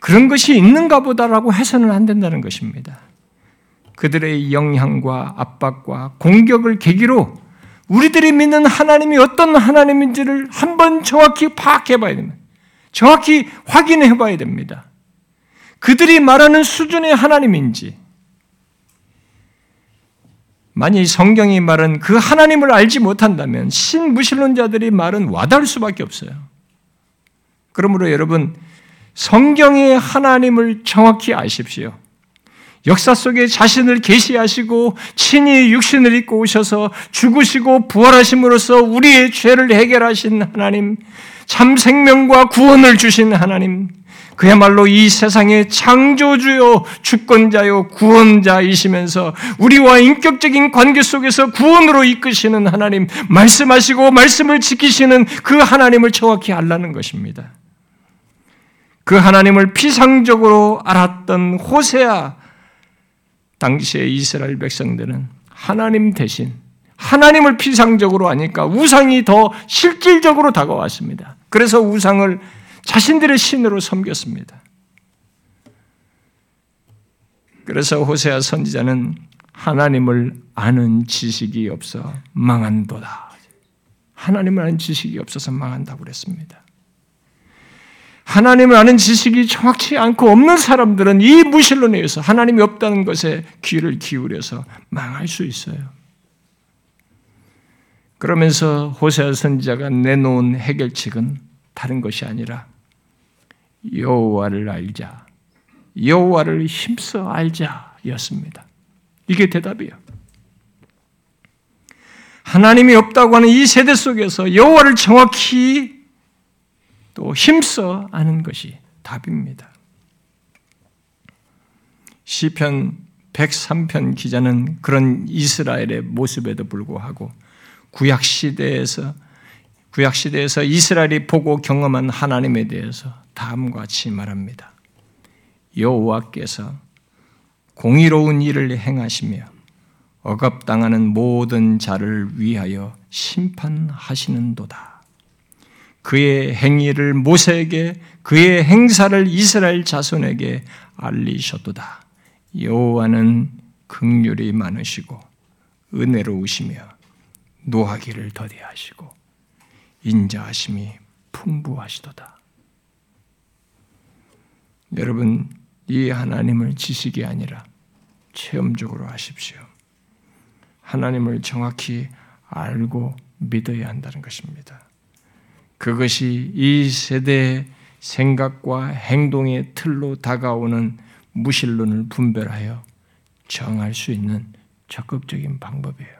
그런 것이 있는가 보다라고 해서는 안 된다는 것입니다. 그들의 영향과 압박과 공격을 계기로 우리들이 믿는 하나님이 어떤 하나님인지를 한번 정확히 파악해 봐야 됩니다. 정확히 확인해 봐야 됩니다. 그들이 말하는 수준의 하나님인지, 만약 성경이 말은 그 하나님을 알지 못한다면 신무신론자들이 말은 와닿을 수밖에 없어요. 그러므로 여러분, 성경의 하나님을 정확히 아십시오. 역사 속에 자신을 계시하시고 친히 육신을 입고 오셔서 죽으시고 부활하심으로써 우리의 죄를 해결하신 하나님, 참 생명과 구원을 주신 하나님, 그야말로 이 세상의 창조주요, 주권자요, 구원자이시면서 우리와 인격적인 관계 속에서 구원으로 이끄시는 하나님, 말씀하시고 말씀을 지키시는 그 하나님을 정확히 알라는 것입니다. 그 하나님을 피상적으로 알았던 호세아 당시의 이스라엘 백성들은 하나님 대신 하나님을 피상적으로 하니까 우상이 더 실질적으로 다가왔습니다. 그래서 우상을 자신들의 신으로 섬겼습니다. 그래서 호세아 선지자는 하나님을 아는 지식이 없어 망한도다. 하나님을 아는 지식이 없어서 망한다고 그랬습니다. 하나님을 아는 지식이 정확치 않고 없는 사람들은 이 무신론에 의해서 하나님이 없다는 것에 귀를 기울여서 망할 수 있어요. 그러면서 호세아 선지자가 내놓은 해결책은 다른 것이 아니라 여호와를 알자. 여호와를 힘써 알자였습니다. 이게 대답이에요. 하나님이 없다고 하는 이 세대 속에서 여호와를 정확히 또 힘써 아는 것이 답입니다. 시편 103편 기자는 그런 이스라엘의 모습에도 불구하고 구약 시대에서 구약 시대에서 이스라엘이 보고 경험한 하나님에 대해서 다음과 같이 말합니다. 여호와께서 공의로운 일을 행하시며 억압당하는 모든 자를 위하여 심판하시는도다. 그의 행위를 모세에게 그의 행사를 이스라엘 자손에게 알리셨도다. 여호와는 극률이 많으시고 은혜로우시며 노하기를 더디하시고 인자하심이 풍부하시도다. 여러분 이 하나님을 지식이 아니라 체험적으로 아십시오. 하나님을 정확히 알고 믿어야 한다는 것입니다. 그것이 이 세대의 생각과 행동의 틀로 다가오는 무신론을 분별하여 정할 수 있는 적극적인 방법이에요.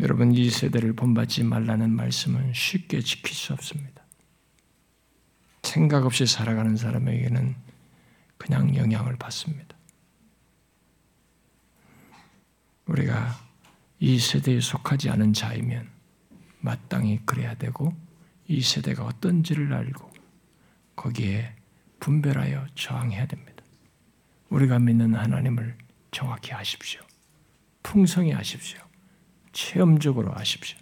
여러분, 이 세대를 본받지 말라는 말씀은 쉽게 지킬 수 없습니다. 생각 없이 살아가는 사람에게는 그냥 영향을 받습니다. 우리가 이 세대에 속하지 않은 자이면 마땅히 그래야 되고 이 세대가 어떤지를 알고 거기에 분별하여 저항해야 됩니다. 우리가 믿는 하나님을 정확히 아십시오. 풍성히 아십시오. 체험적으로 아십시오.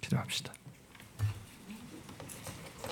기도합시다.